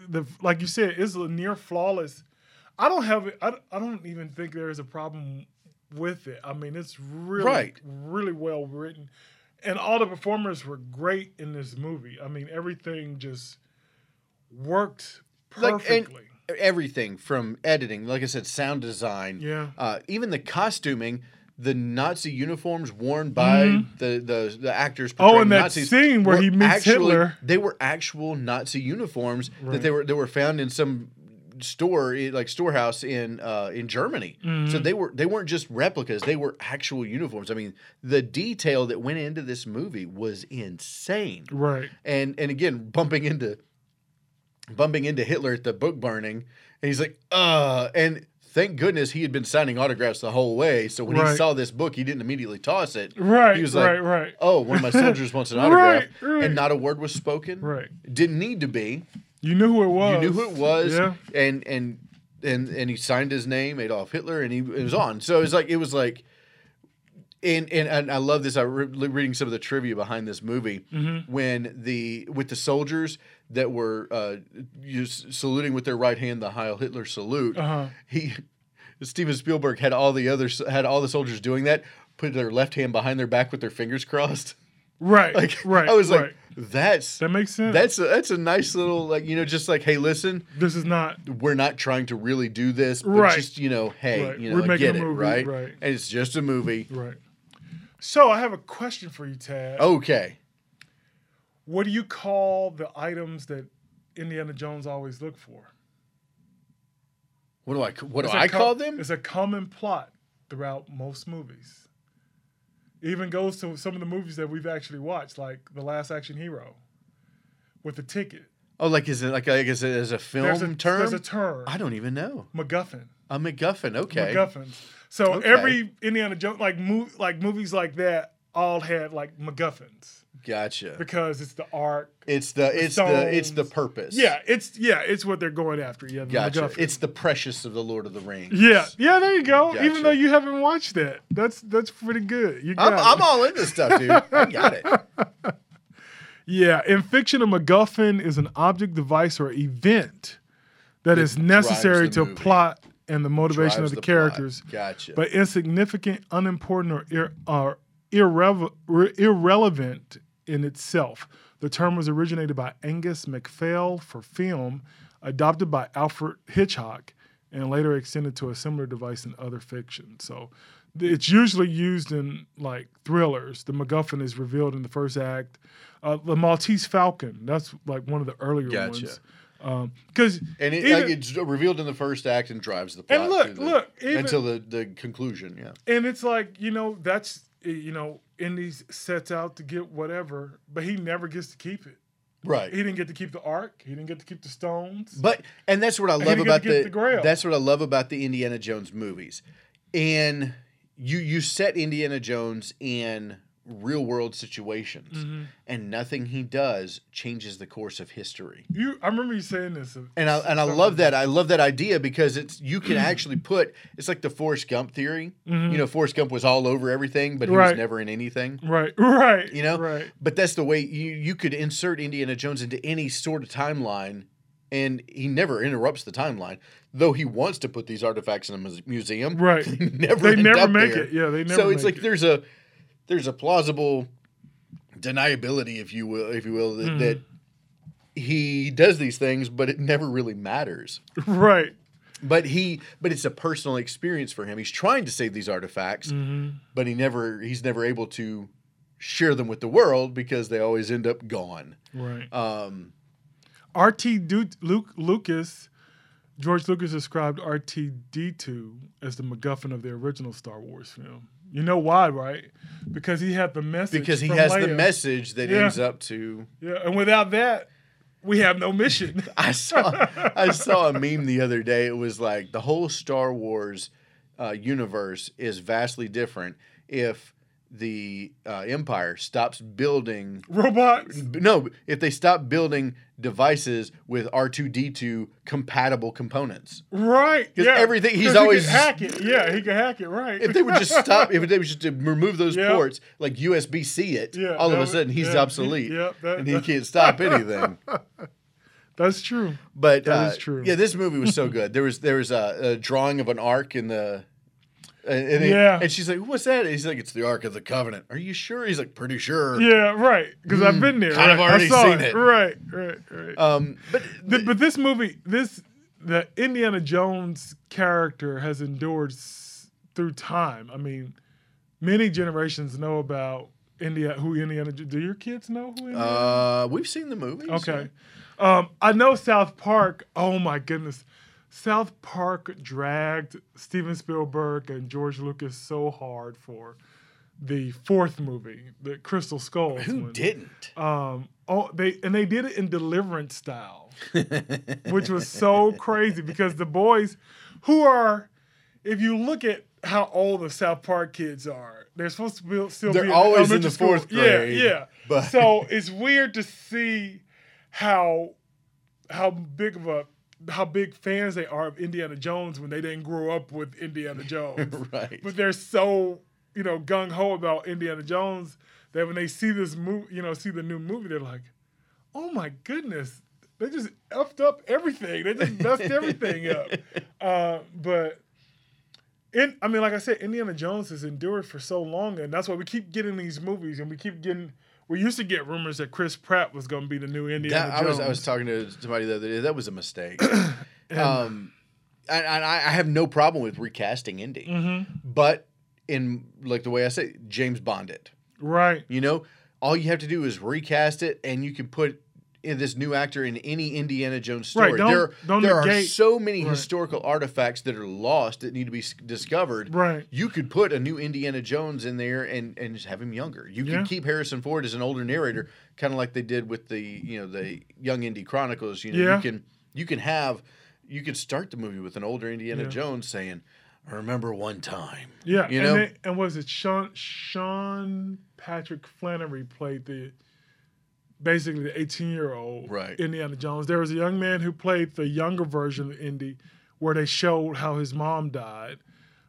the like you said, it's a near flawless. I don't have it. I, I don't even think there is a problem with it. I mean, it's really Right. really well written, and all the performers were great in this movie. I mean, everything just worked Like, and- perfectly. Everything from editing, like I said, sound design, Yeah. uh, even the costuming, the Nazi uniforms worn by the, the the actors. Mm-hmm. Oh, and that Nazis scene where he meets actually, Hitler. They were actual Nazi uniforms Right. that they were they were found in some store eh, like storehouse in uh, in Germany. Mm-hmm. So they were they weren't just replicas; they were actual uniforms. I mean, the detail that went into this movie was insane. right. And and again, bumping into bumping into Hitler at the book burning, and he's like, uh, and thank goodness he had been signing autographs the whole way. So when he saw this book, he didn't immediately toss it. Right. He was like, right. Right. Oh, one of my soldiers wants an autograph, Right, right. and not a word was spoken. Right. Didn't need to be. You knew who it was. You knew who it was, Yeah. and and and and he signed his name, Adolf Hitler, and he it was on. So it was like it was like, and and, and I love this. I re- reading some of the trivia behind this movie Mm-hmm. when the with the soldiers that were uh, saluting with their right hand the Heil Hitler salute. Uh-huh. He Steven Spielberg had all the others had all the soldiers doing that. Put their left hand behind their back with their fingers crossed. Right. Like right. I was like, that's that makes sense. that's a, that's a nice little like you know just like hey listen this is not we're not trying to really do this, but Right. just you know, hey, Right. you know, We're making get it, movie, right? right. And it's just a movie. right. So I have a question for you, Tad. Okay, What do you call the items that Indiana Jones always look for? what do I what do It's I call them? It's a common plot throughout most movies. Even goes to some of the movies that we've actually watched, like The Last Action Hero, with the ticket. Oh, like is it like I guess it as a film There's a term? There's a term. I don't even know. MacGuffin. A MacGuffin. Okay. MacGuffins. So Okay. every Indiana Jones, like mo- like movies like that, all had like MacGuffins Gotcha. because it's the arc. It's the it's the it's the purpose. Yeah, it's yeah, it's what they're going after. Yeah, the Gotcha. MacGuffin. It's the precious of the Lord of the Rings. yeah, yeah. There you go. Gotcha. Even though you haven't watched that, that's that's pretty good. You I'm, it. I'm all into stuff, dude. I got it. Yeah, in fiction, a MacGuffin is an object, device, or event that is necessary to movie. plot and the motivation Drives of the, plot. characters, Gotcha. but insignificant, unimportant, or, ir- or irrelevant in itself. The term was originated by Angus MacPhail for film, adopted by Alfred Hitchcock, and later extended to a similar device in other fiction. So it's usually used in like thrillers. The MacGuffin is revealed in the first act. Uh, the Maltese Falcon, that's like one of the earlier Gotcha. ones. Because And it, even- like, it's revealed in the first act and drives the plot And look, the- look, even- until the, the conclusion. Yeah, And it's like, you know, that's, you know, Indy's sets out to get whatever, but he never gets to keep it. right. He didn't get to keep the ark. He didn't get to keep the stones. But and that's what I love about the, the Grail. that's what I love about the Indiana Jones movies. And you you set Indiana Jones in real world situations Mm-hmm. and nothing he does changes the course of history. You, I remember you saying this. And I and I love that. I love that idea because it's you can actually put it's like the Forrest Gump theory. You know, Forrest Gump was all over everything, but he Mm-hmm. Right. was never in anything. Right, right. You know? right. But that's the way you you could insert Indiana Jones into any sort of timeline and he never interrupts the timeline. Though he wants to put these artifacts in a museum. Right. They never They end never up make there. it. Yeah, they never So it's make like it. there's a there's a plausible deniability, if you will, if you will, that, that he does these things, but it never really matters. Right. But he, but it's a personal experience for him. He's trying to save these artifacts, Mm-hmm. but he never, he's never able to share them with the world because they always end up gone. Right. Um, R.T. Du- Luke, Lucas, George Lucas described R2-D2 as the MacGuffin of the original Star Wars film. You know why, right? Because he had the message. because he has the message that Yeah. ends up to. Yeah, and without that, we have no mission. I saw, I saw a meme the other day. It was like the whole Star Wars uh, universe is vastly different if the uh, Empire stops building Robots. No, if they stop building devices with R two D two compatible components. Right. Yeah. everything- he's he always- can hack it. Yeah, he can hack it. Right. If they would just stop, if they would just remove those Yeah. ports, like USB C it, Yeah, all of a sudden he's yeah, he- obsolete, yeah, that- and he that- can't stop anything. That's true. But That uh, is true. Yeah, this movie was so good. There was there was a, a drawing of an ark in the. And, and, he- Yeah. and she's like, "What's that?" He's like, "It's the Ark of the Covenant." Are you sure? He's like, "Pretty sure." Yeah. Right. Because I've been there. Mm, kind of right? I already seen it. Right. Right. Right. Um, but Th- but this movie, this the Indiana Jones character has endured s- through time. I mean, many generations know about India. Who Indiana? Do your kids know who? Indiana? uh, we've seen the movie. okay, um, I know South Park. Oh my goodness, South Park dragged Steven Spielberg and George Lucas so hard for the fourth movie, the Crystal Skull. Who one. didn't? Um, oh, they and they did it in Deliverance style, which was so crazy because the boys, who are, if you look at how old the South Park kids are, they're supposed to be still They're be in always in the school. fourth grade, Yeah, yeah. but- so it's weird to see how how big of a how big fans they are of Indiana Jones when they didn't grow up with Indiana Jones right. but they're so you know gung ho about Indiana Jones that when they see this movie, you know, see the new movie, they're like, "Oh my goodness, they just effed up everything. They just messed everything up." Uh, but in, I mean, like I said, Indiana Jones has endured for so long, and that's why we keep getting these movies, and we keep getting. We used to get rumors that Chris Pratt was going to be the new Indiana That, I Jones. was I was talking to somebody the other day. That was a mistake. um, and, and I, I have no problem with recasting Indy, Mm-hmm. but in like the way I say, James Bond it. right. You know, all you have to do is recast it, and you can put this new actor in any Indiana Jones story. Right, don't- there don't there are so many right. historical artifacts that are lost that need to be s- discovered. Right. You could put a new Indiana Jones in there and and just have him younger. You Yeah. could keep Harrison Ford as an older narrator, kind of like they did with the you know the Young Indy Chronicles. You know, Yeah. you can you can have you can start the movie with an older Indiana Yeah. Jones saying, "I remember one time." Yeah, You and, know? they- and was it Sean Sean Patrick Flanery played the basically the 18 year old Right. Indiana Jones. There was a young man who played the younger version of Indy, where they showed how his mom died.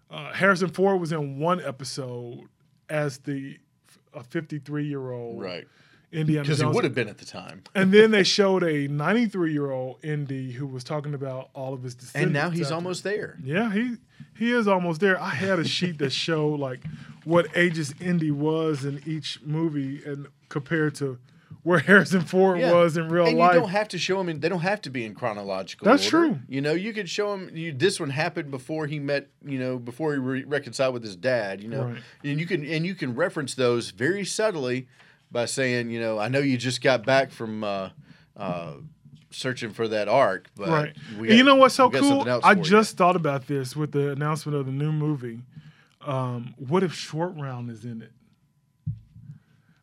Uh, Harrison Ford was in one episode as the a 53 year old Right. Indiana Because he would have been at the time. And then they showed a 93 year old Indy who was talking about all of his descendants. And now he's after- almost there. Yeah, he he is almost there. I had a sheet that showed like what ages Indy was in each movie and compared to where Harrison Ford Yeah. was in real and life. you don't have to show him in. They don't have to be in chronological. That's order. true. You know, you could show him. You, this one happened before he met. You know, before he re- reconciled with his dad. You know, Right. and you can and you can reference those very subtly by saying, you know, I know you just got back from uh, uh, searching for that arc, but right. And you know what's so cool? I for you. just thought about this with the announcement of the new movie. Um, what if Short Round is in it?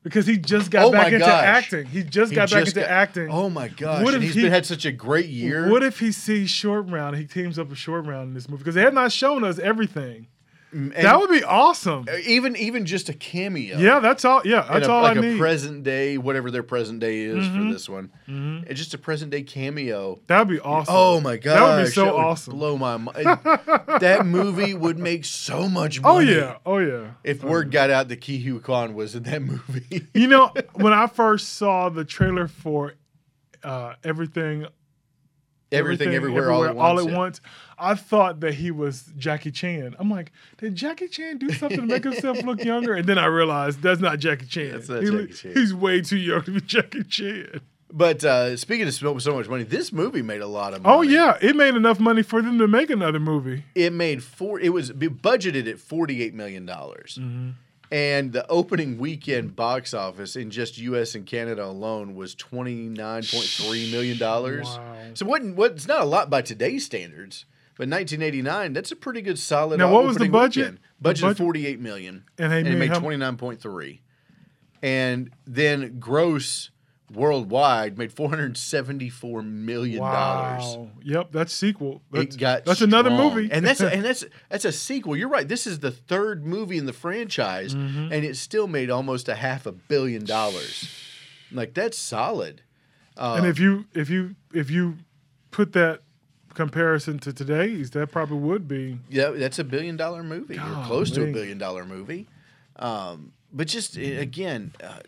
Because he just got Oh back into gosh. acting. He just He got back into got- acting. Oh my gosh! What if he's he- been had such a great year. What if he sees Short Round? He teams up with Short Round in this movie because they have not shown us everything. And that would be awesome. even even just a cameo. Yeah, that's all. Yeah, that's a, all like I a need. present day, whatever their present day is Mhm. for this one. It's just a present day cameo. That'd be awesome. Oh my god, That would be so awesome. Blow my mind. that movie would make so much money. Oh money. yeah. Oh yeah. If word got out that Ke Huy Quan was in that movie. You know, when I first saw the trailer for uh, everything, Everything, everywhere, all at once. all at yeah. once, I thought that he was Jackie Chan. I'm like, did Jackie Chan do something to make himself look younger? And then I realized that's not Jackie Chan. That's not He- Jackie Chan. He's way too young to be Jackie Chan. But uh, speaking of so so much money, this movie made a lot of money. Oh yeah, it made enough money for them to make another movie. it made four. It was budgeted at forty eight million dollars, Mm-hmm. And the opening weekend box office in just U.S. and Canada alone was twenty nine point three million dollars. Wow. So what? What's not a lot by today's standards, but nineteen eighty nine. That's a pretty good solid. Now, what was the budget? weekend. The Budget, forty eight million, And they it made made twenty nine point three, and then gross worldwide made four hundred seventy four million dollars. Wow. Yep, that's sequel. That's, it got that's another movie. and that's a, and that's that's a sequel. You're right. This is the third movie in the franchise, Mm-hmm. and it still made almost a half a billion dollars. Like that's solid. Uh, and if you if you if you put that comparison to today's, that probably would be. yeah, that's a billion dollar movie or close to a billion dollar movie. Um, but just uh, again, uh,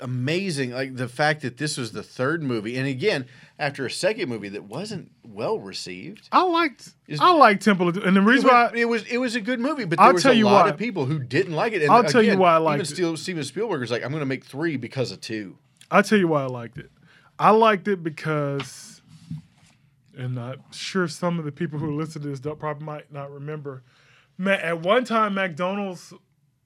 amazing. Like the fact that this was the third movie, and again after a second movie that wasn't well received. I liked Is- I liked Temple of Doom, and the It reason was, why it was it was a good movie, but there I'll was tell a you lot why. of people who didn't like it. And I'll tell you why I liked even it. Steven Spielberg was like, "I'm going to make three because of two. I'll tell you why I liked it. I liked it because, and I'm sure some of the people who listen to this don't, probably might not remember. At one time, McDonald's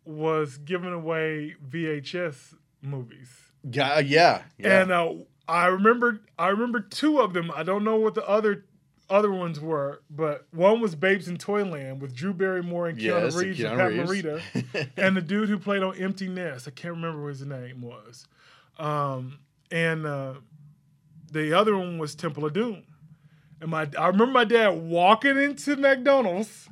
was giving away VHS movies. Yeah, yeah, yeah. And uh, I remember I remember two of them. I don't know what the other other ones were, but one was Babes in Toyland with Drew Barrymore and Keanu Yes, and Reeves and Keanu Pat Reeves. Morita, and the dude who played on Empty Nest. I can't remember what his name was. Um, and uh, the other one was Temple of Doom. And my I remember my dad walking into McDonald's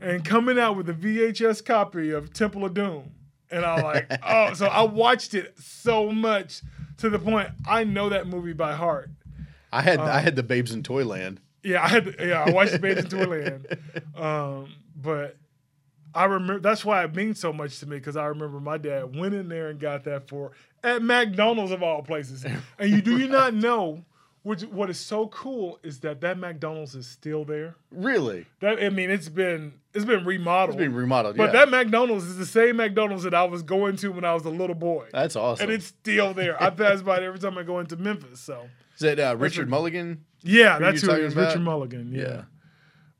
and coming out with a VHS copy of Temple of Doom. And I'm like, oh, so I watched it so much to the point I know that movie by heart. I had uh, I had the Babes in Toyland. Yeah, I had yeah, I watched the Babes in Toyland. Um, but I remember that's why it means so much to me because I remember my dad went in there and got that for at McDonald's of all places. And you do you not know which what is so cool is that that McDonald's is still there. Really, That I mean, it's been it's been remodeled. it's been remodeled. but yeah. that McDonald's is the same McDonald's that I was going to when I was a little boy. that's awesome. and it's still there. I pass by it every time I go into Memphis. So Is that uh, Richard Mulligan? yeah, Who that's who it talking about? Richard Mulligan. Yeah. Yeah.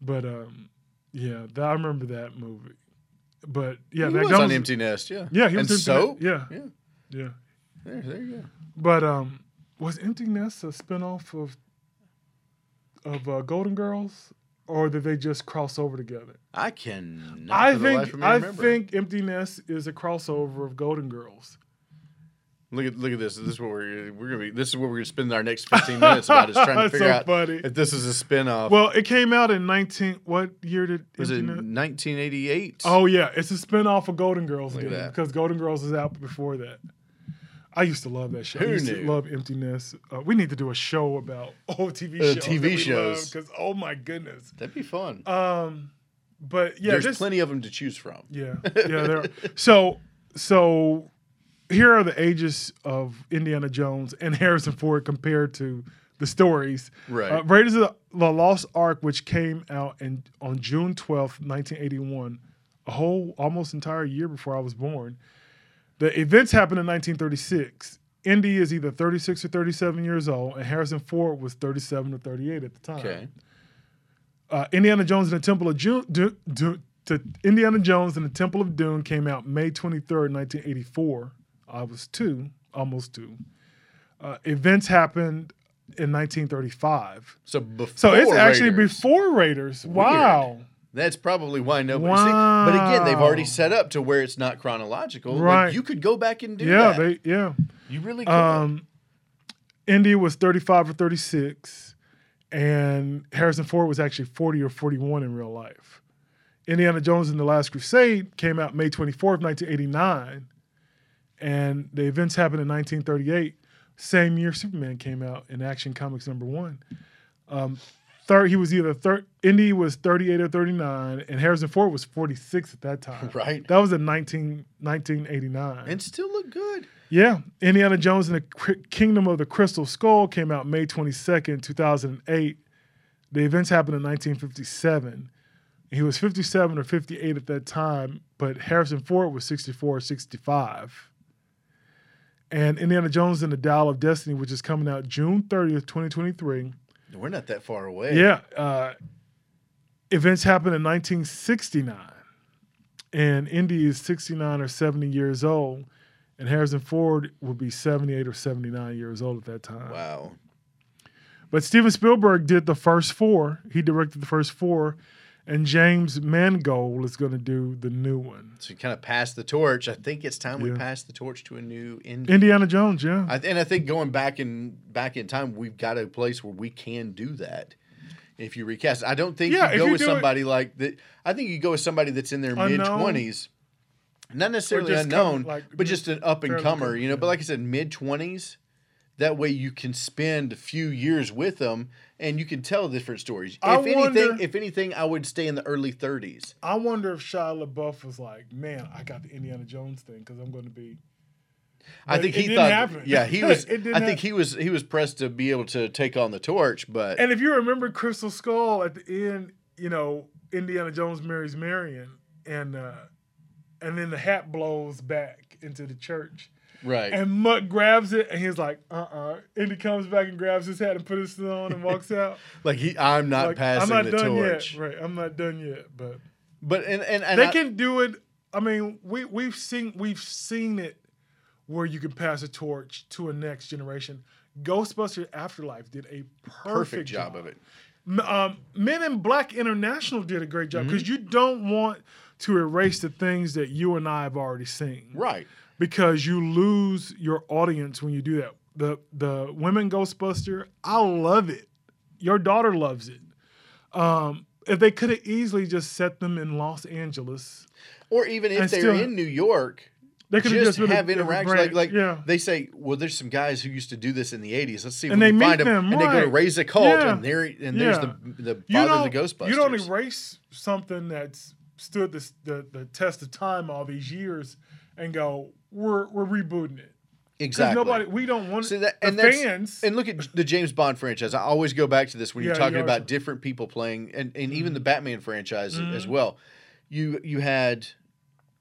But um, yeah, that, I remember that movie. But yeah, he was on Empty Nest. Yeah, Yeah, he was in Empty so yeah. yeah. yeah, There, there you go. but um, was Empty Nest a spinoff of of uh, Golden Girls, or did they just cross over together? I can. I think I think Empty Nest is a crossover of Golden Girls. Look at look at this. This is what we're we're gonna be. This is what we're gonna spend our next 15 minutes about is trying to figure so out funny. if this is a spinoff. Well, it came out in nineteen. What year did was it 1988? Oh yeah, it's a spinoff of Golden Girls Look at again because Golden Girls was out before that. I used to love that show. I Who used knew? to love Empty Nest. Uh, we need to do a show about old TV Uh, shows. TV shows. because oh my goodness. that'd be fun. Um, but yeah, There's this, plenty of them to choose from. yeah, yeah. There. So so here are the ages of Indiana Jones and Harrison Ford compared to the stories. Right. Uh, Raiders of the, the Lost Ark, which came out in on June twelfth, nineteen eighty one, a whole almost entire year before I was born. The events happened in 1936. Indy is either 36 or 37 years old, and Harrison Ford was 37 or 38 at the time. Okay. Uh, Indiana Jones and the Temple of June. Du, Du- to Indiana Jones and the Temple of Doom came out May 23rd, 1984. I was two, almost two. Uh, events happened in 1935. So before So it's actually Raiders. before Raiders. Wow. That's probably why nobody. See, but again, they've already set up to where it's not chronological. Like, Right. you could go back and do Yeah, that. they yeah. you really could. Um, Indy was 35 or 36, and Harrison Ford was actually 40 or 41 in real life. Indiana Jones and the Last Crusade came out May 24th, 1989, and the events happened in 1938. Same year Superman came out in Action Comics number one. Um, third, he was either third. Indy was 38 or 39, and Harrison Ford was 46 at that time. Right. That was in 19, 1989. and still look good. Yeah, Indiana Jones and the Kingdom of the Crystal Skull came out May 22nd, 2008. The events happened in 1957. He was 57 or 58 at that time, but Harrison Ford was 64 or 65. And Indiana Jones and the Dial of Destiny, which is coming out June 30th, 2023. We're not that far away. Yeah. Uh, events happened in 1969. And Indy is 69 or 70 years old. And Harrison Ford will be 78 or 79 years old at that time. Wow. But Steven Spielberg did the first four. He directed the first four. And James Mangold is going to do the new one. So you kind of pass the torch. I think it's time we Yeah. pass the torch to a new Indy. Indiana Jones, yeah. I, and I think going back in back in time, we've got a place where we can do that. If you recast, I don't think Yeah, you go you with do it- somebody like that. I think you go with somebody that's in their mid twenties, not necessarily unknown, like, but just an up and comer. You know, but like I said, mid twenties. That way, you can spend a few years with them, and you can tell different stories. I if anything, if anything, I would stay in the early thirties. I wonder if Shia LaBeouf was like, man, I got the Indiana Jones thing because I'm going to be. I think he didn't thought, happen. yeah, he was. It didn't I think happen. he was. He was pressed to be able to take on the torch, but And if you remember Crystal Skull at the end, you know, Indiana Jones marries Marion, and uh, and then the hat blows back into the church. Right. And Mutt grabs it and he's like, uh uh And he comes back and grabs his hat and puts it on and walks out. Like he, I'm not Like, passing I'm not the done torch. yet. Right. I'm not done yet. But But and and, and they I- can do it. I mean, we we've seen we've seen it where you can pass a torch to a next generation. Ghostbusters Afterlife did a perfect, perfect job of it. Um, Men in Black International did a great Mm-hmm. job because you don't want to erase the things that you and I have already seen Right. Because you lose your audience when you do that. The the women Ghostbuster, I love it. Your daughter loves it. Um, if they could have easily just set them in Los Angeles, Or even if they're still- in New York, they could just, just, have interactions. Like like yeah. they say, well, there's some guys who used to do this in the '80s. Let's see if And we they find them. them, And they go to raise a cult, Yeah. and there and there's Yeah. the the father of the Ghostbusters. You don't erase something that's stood the, the the test of time all these years and go, we're we're rebooting it. Exactly. nobody, we don't want See that, and that's, fans. and look at the James Bond franchise. I always go back to this when you're talking you about different people playing, and, and even Mm-hmm. the Batman franchise as well. You you had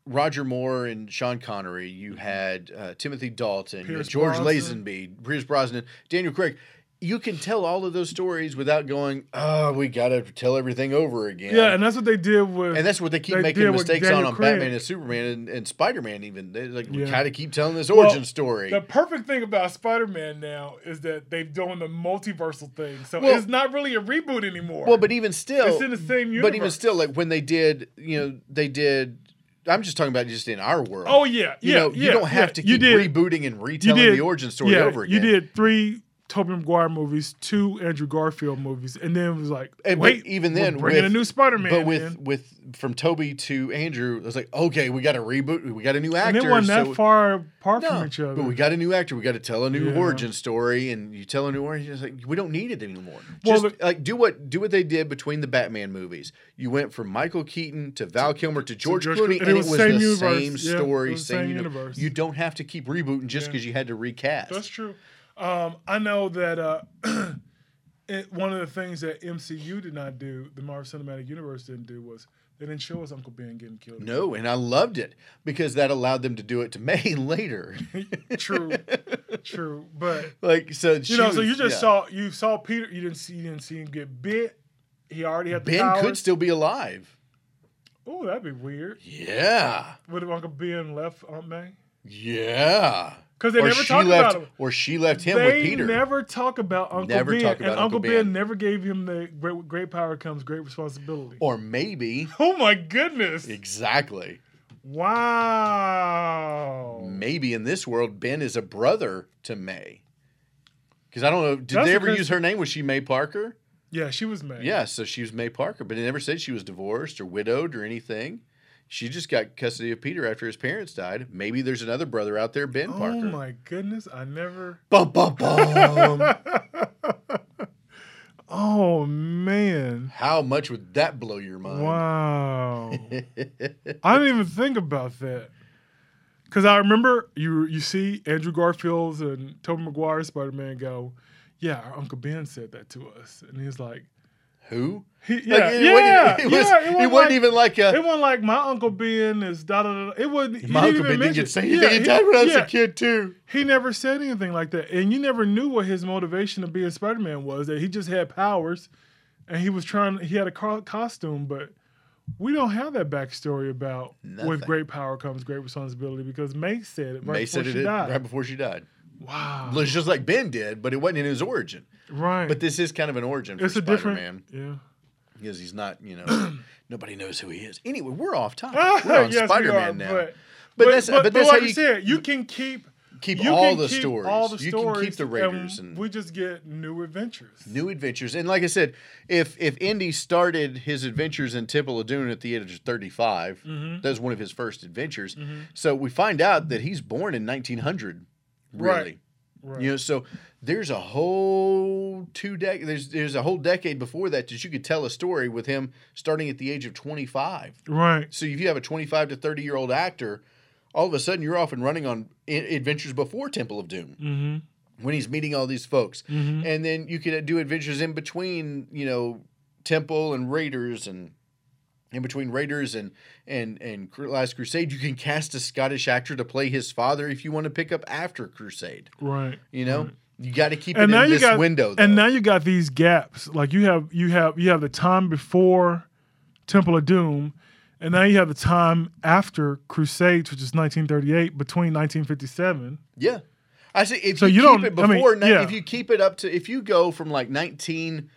Roger Moore and Sean Connery. You had uh, Timothy Dalton, George Brosnan. Lazenby, Pierce Brosnan, Daniel Craig. You can tell all of those stories without going, "Oh, we got to tell everything over again." yeah, and that's what they did with. And that's what they keep They making mistakes on on Craig. Batman and Superman and, and Spider Man. Even they like we Yeah. kind of keep telling this Well, origin story. the perfect thing about Spider-Man now is that they've done the multiversal thing, so Well- it's not really a reboot anymore. well, but even still, it's in the same universe. But even still, like when they did, you know, they did. I'm just talking about just in our world. oh yeah, you yeah, know, yeah, you don't have yeah. to You keep rebooting and retelling the origin story yeah, over again. You did three Tobey Maguire movies, two Andrew Garfield movies, and then it was like, And, wait, even we're then, bringing with- a new Spider-Man. But with in. with from Toby to Andrew, it was like, okay, we got to reboot. We got a new actor. and it wasn't that far apart No, from each other. but we got a new actor. We got to tell a new Yeah. origin story, and you tell a new origin. It's like we don't need it anymore. Well, Just like do what do what they did between the Batman movies. You went from Michael Keaton to Val Kilmer to George, George Clooney, and, it was, the universe. same Yeah, story, same, same uni- universe. You don't have to keep rebooting just Yeah. because you had to recast. That's true. Um, I know that uh, it, one of the things that MCU did not do, the Marvel Cinematic Universe didn't do, was they didn't show us Uncle Ben getting killed. no, and I loved it because that allowed them to do it to May later. true, true. But like so, you know, so you just saw you saw Peter. You didn't see you didn't see him get bit. He already had the Ben powers. could still be alive. Oh, that'd be weird. Yeah, Would have Uncle Ben left Aunt May? yeah. Because they or never she talk left, about him. or she left him they with Peter. They never talk about Uncle Never Ben, about and Uncle Uncle Ben. Ben never gave him the great, great power comes great responsibility. Or maybe Oh my goodness! exactly. Wow. Maybe in this world, Ben is a brother to May. Because I don't know, did That's they ever use her name? Was she May Parker? Yeah, she was May. Yeah, so she was May Parker, but it never said she was divorced or widowed or anything. She just got custody of Peter after his parents died. Maybe there's another brother out there, Ben Oh Parker. Oh my goodness! I never. Bum, bum, bum. Oh man! How much would that blow your mind? Wow. I didn't even think about that. Cause I remember you you see Andrew Garfield's and Tobey Maguire Spider Man go, yeah, our Uncle Ben said that to us, and he's like, Who? he, Like, yeah, it yeah, wasn't, it, was, yeah, it wasn't wasn't like- even like a. It wasn't like my Uncle Ben is da da da. It wasn't. my Uncle Ben didn't to say anything. He he- died when I was yeah, a kid, too. He never said anything like that, and you never knew what his motivation of being Spider Man was. That he just had powers, and he was trying. He had a co- costume, but we don't have that backstory about Nothing. with great power comes great responsibility because May said it right May before said she it died. right before she died. Wow, It's just like Ben did, but it wasn't in his origin. right? But this is kind of an origin for it's a Spider-Man different. Yeah. because he's not, you know, nobody knows who he is. Anyway, we're off topic. We're on yes, Spider-Man are, now. But, But that's- but that's like how you- said, you can keep keep you all the keep stories. All the you can keep the Raiders and and, we just get new adventures. new adventures. And like I said, if if Indy started his adventures in Temple of Doom at the age of 35, Mm-hmm. that was one of his first adventures. So we find out that he's born in 1900. Really. Right. Right. You know, so there's a whole two dec there's there's a whole decade before that that you could tell a story with him starting at the age of 25. right. So if you have a 25 to 30 year old actor, all of a sudden you're off and running on i- adventures before Temple of Doom Mm-hmm. when he's meeting all these folks, Mhm. and then you could do adventures in between, you know, Temple and Raiders and. In between Raiders and and and Last Crusade, you can cast a Scottish actor to play his father if you want to pick up after Crusade. Right. You know, Right. you got to keep and it now in you this got window. Though. and now you got these gaps. Like you have you have you have the time before Temple of Doom, and now you have the time after Crusades, which is 1938, between 1957. Yeah. I see. if So you, you keep don't- it I mean, yeah. if you keep it up to, if you go from like 19,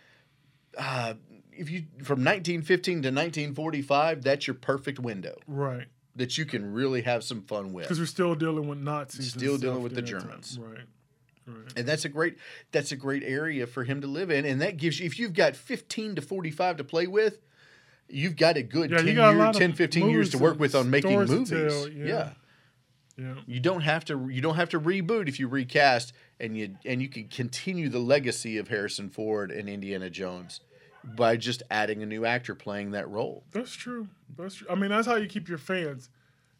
uh, if you from 1915 to 1945, that's your perfect window Right. that you can really have some fun with. Because we're still dealing with Nazis. Still dealing with the Germans. time. Right. Right. And that's a great, that's a great area for him to live in. And that gives you, if you've got 15 to 45 to play with, you've got a good Yeah, 10, you got a year, lot 10 15 years to work with on making movies. tell, yeah. yeah. Yeah. You don't have to you don't have to reboot if you recast and you and you can continue the legacy of Harrison Ford and Indiana Jones by just adding a new actor playing that role. That's true. That's true. I mean, that's how you keep your fans.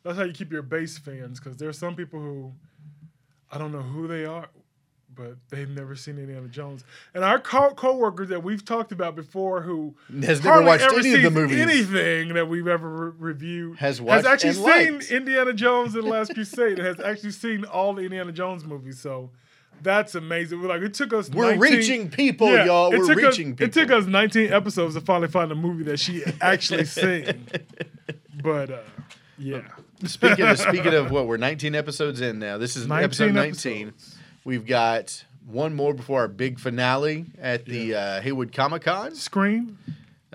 That's how you keep your base fans. Because there's some people who, I don't know who they are, but they've never seen Indiana Jones. And our co- coworkers that we've talked about before, who Has never watched ever any of the movies. anything that we've ever re- reviewed, Has watched actually and seen liked. Indiana Jones and the Last Crusade. has actually seen all the Indiana Jones movies. So. That's amazing. We're like it took us. We're 19 reaching people, y'all. We're reaching us- reaching It took us 19 episodes to finally find a movie that she actually sang. But uh, yeah, Speaking of speaking of what we're 19 episodes in now. This is 19 episode 19. episodes. We've got one more before our big finale at the uh, Haywood Comic Con. Scream,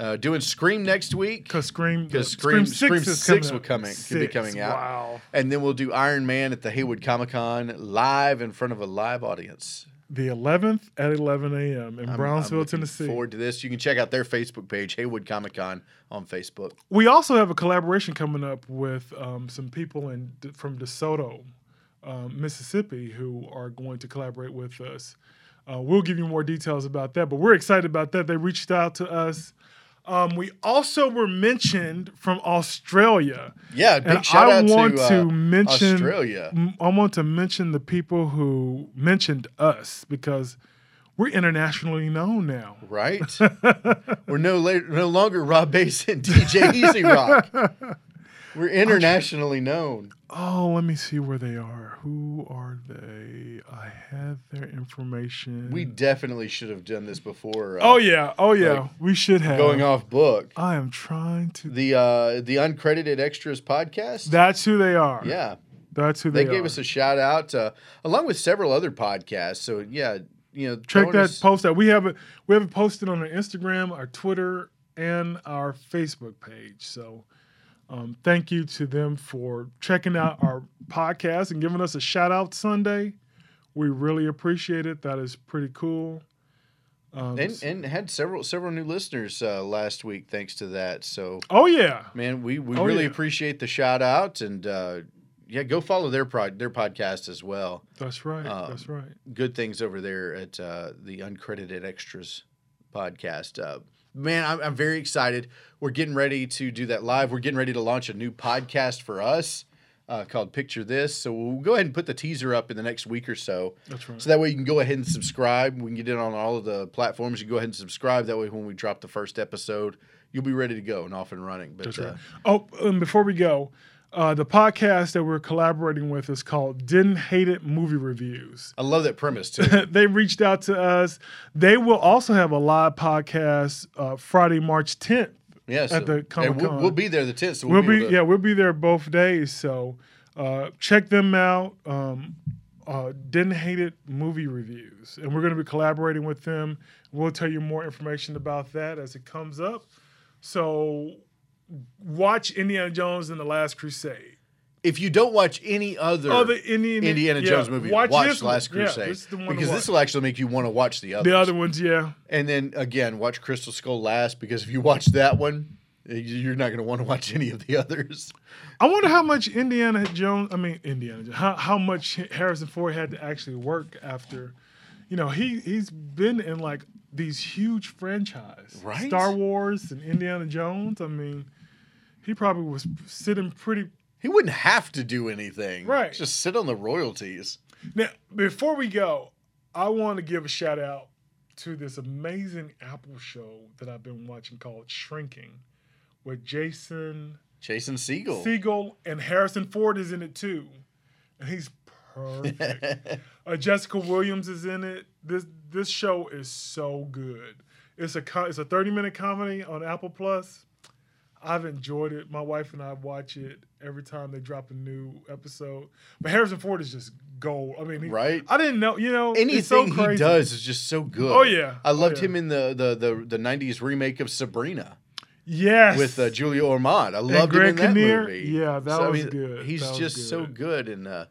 Uh, doing Scream next week. because Scream, Because the- Scream, Scream, is Six coming will coming could be coming out. Wow, And then we'll do Iron Man at the Haywood Comic Con live in front of a live audience. the 11th at 11 a.m. in I'm- Brownsville, I'm Tennessee. Forward to this. You can check out their Facebook page, Haywood Comic Con, on Facebook. We also have a collaboration coming up with um, some people in from DeSoto, um, Mississippi, who are going to collaborate with us. Uh, we'll give you more details about that, but we're excited about that. They reached out to us. Um, we also were mentioned from Australia. Yeah, big And shout I out want to, uh, to mention Australia. m- I want to mention the people who mentioned us because we're internationally known now. Right? We're no later, no longer Rob Base and DJ E-Z Rock. We're internationally known. Oh, let me see where they are. Who are they? I have their information. We definitely should have done this before. uh, Oh yeah, oh yeah. like, we should have. going off book. I am trying to. The uh the uncredited extras podcast. That's who they are. yeah, that's who they are. they, gave are. us a shout out uh, along with several other podcasts. So yeah, you know, Check that us- post out. We have it. We have it posted on our Instagram, our Twitter, and our Facebook page. So, um, thank you to them for checking out our podcast and giving us a shout out Sunday. We really appreciate it. That is pretty cool. Um, and and had several several new listeners uh, last week thanks to that. So oh yeah, man, we we Oh, really yeah. appreciate the shout out and uh, yeah, go follow their prod their podcast as well. that's right. Um, that's right. Good things over there at uh, the uncredited extras podcast. Uh, man, I'm, I'm very excited. We're getting ready to do that live. We're getting ready to launch a new podcast for us uh, called Picture This. So we'll go ahead and put the teaser up in the next week or so. That's right. So that way you can go ahead and subscribe. We can get it on all of the platforms. You go ahead and subscribe. That way, when we drop the first episode, you'll be ready to go and off and running. But That's uh, right. Oh, and before we go, uh, the podcast that we're collaborating with is called Didn't Hate It Movie Reviews. I love that premise too. they reached out to us. They will also have a live podcast uh, Friday, March 10th. Yeah, so, At the and we'll, Comic-Con. we'll be there the 10th. So we'll, We'll be to- yeah, we'll be there both days. So uh, check them out. Um, uh, Didn't hate it movie reviews, and we're going to be collaborating with them. We'll tell you more information about that as it comes up. So watch Indiana Jones and the Last Crusade. If you don't watch any other Oh, the Indiana, Indiana yeah, Jones movie, watch, this one. Last Yeah, Crusade this is the one to because this will actually make you want to watch the others. the other ones, yeah. and then again, watch Crystal Skull last because if you watch that one, you're not going to want to watch any of the others. I wonder how much Indiana Jones, I mean Indiana, Jones, how how much Harrison Ford had to actually work after, you know, he he's been in like these huge franchise, Right. Star Wars and Indiana Jones. I mean, he probably was sitting pretty. He wouldn't have to do anything. Right. Just sit on the royalties. Now, before we go, I want to give a shout out to this amazing Apple show that I've been watching called Shrinking, with Jason Jason Segel. Segel and Harrison Ford is in it too, and he's perfect. uh, Jessica Williams is in it. This this show is so good. It's a it's a thirty minute comedy on Apple Plus. I've enjoyed it. My wife and I watch it every time they drop a new episode. But Harrison Ford is just gold. I mean, he, Right. I didn't know. You know, it's so Anything he does is just so good. Oh, yeah. I Oh, loved yeah. him in the, the the the '90s remake of Sabrina Yes, with uh, Julia Ormond. I loved him in that Kinnear? movie. Yeah, that I was good. He's That just so good. and. uh,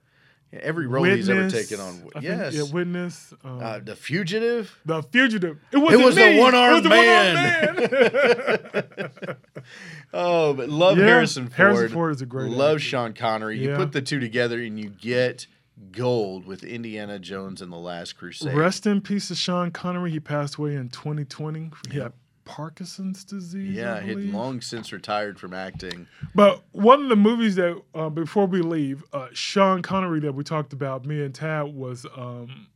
every role he's ever taken on. I think, yes. yeah, Witness. Um, uh, the Fugitive. The Fugitive. It, wasn't was the me. It one-armed was the one-armed man. Oh, but love Yeah, Harrison Ford. Harrison Ford is a great Love actor. Sean Connery. You put the two together and you get gold with Indiana Jones and the Last Crusade. Rest in peace to Sean Connery. He passed away in 2020. He had Parkinson's disease. yeah, I he had long since retired from acting. But one of the movies that uh, before we leave, uh, Sean Connery that we talked about, me and Tad was um,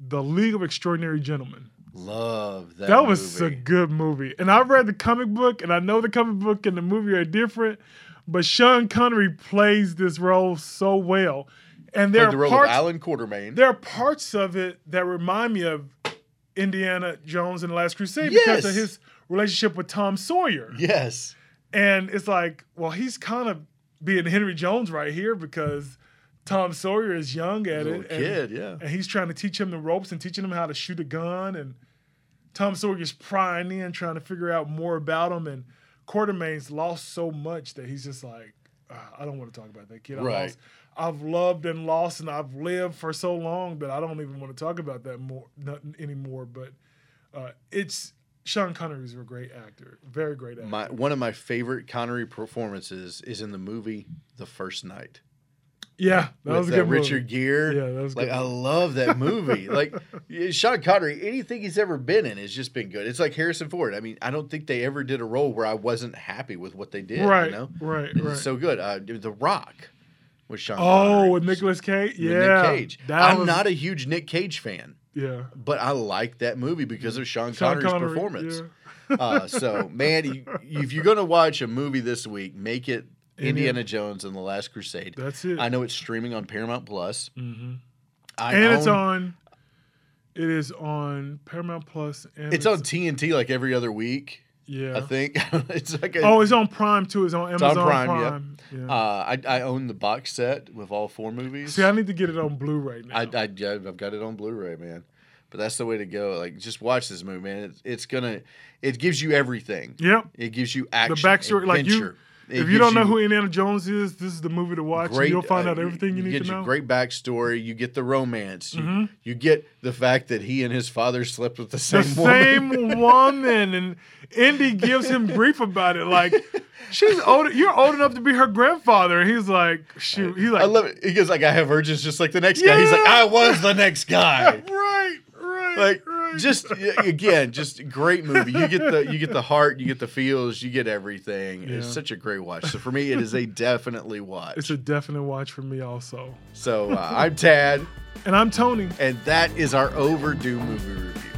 the League of Extraordinary Gentlemen. Love that. That was a good movie. And I read the comic book, and I know the comic book and the movie are different, but Sean Connery plays this role so well. And there Played the are role parts, of Allan Quatermain. there are parts of it that remind me of Indiana Jones and the Last Crusade because of his relationship with Tom Sawyer. Yes. And it's like, well, he's kind of being Henry Jones right here because Tom Sawyer is young at Little it. and- kid, yeah. and he's trying to teach him the ropes and teaching him how to shoot a gun. And Tom Sawyer's prying in, trying to figure out more about him. And Quatermain's lost so much that he's just like, uh, I don't want to talk about that kid. I Right. lost, I've loved and lost, and I've lived for so long that I don't even want to talk about that more anymore. But uh, it's Sean Connery is a great actor, very great actor. My one of my favorite Connery performances is in the movie The First Knight. yeah, that was a good Richard movie. Gere. Yeah, that was like good I love that movie. like Sean Connery, anything he's ever been in has just been good. It's like Harrison Ford. I mean, I don't think they ever did a role where I wasn't happy with what they did. Right, you know, right, it's right. so good. Uh, The Rock with Sean. oh, Connery. with Nicolas Cage. Yeah, Nick Cage. that I'm was- not a huge Nick Cage fan, Yeah, but I like that movie because of Sean, Sean Connery's Connery, performance. yeah. uh, so, man, you, if you're gonna watch a movie this week, make it Indiana- Jones and the Last Crusade. That's it. I know it's streaming on Paramount Plus. hmm I and it's on. It is on Paramount Plus, and It's on TNT like every other week. Yeah. I think it's like a, oh, it's on Prime too. It's on on Amazon Prime, Prime. yeah. Yeah. Uh, I I own the box set with all four movies. See, I need to get it on Blu-ray now. I, I I've got it on Blu-ray, man. But that's the way to go. Like, just watch this movie, man. It's, it's gonna, it gives you everything. yep. It gives you action, backstory, like you- adventure. If you don't know who Indiana Jones is, this is the movie to watch. and you'll find uh, out everything you, need get to your know. Great backstory. You get the romance. You, Mhm. you get the fact that he and his father slept with the the same woman. same woman, and Indy gives him grief about it. Like, she's old. You're old enough to be her grandfather. And he's like, shoot. He's like, I love it. He goes like, "I have urges just like the next guy." He's like, "I was the next guy." right, right, like right. Just again, just great movie. You get the you get the heart, you get the feels, you get everything. It's such a great watch. So for me, it is a definitely watch. It's a definite watch for me also. so uh, I'm Tad, And I'm Tony. and that is our overdue movie review.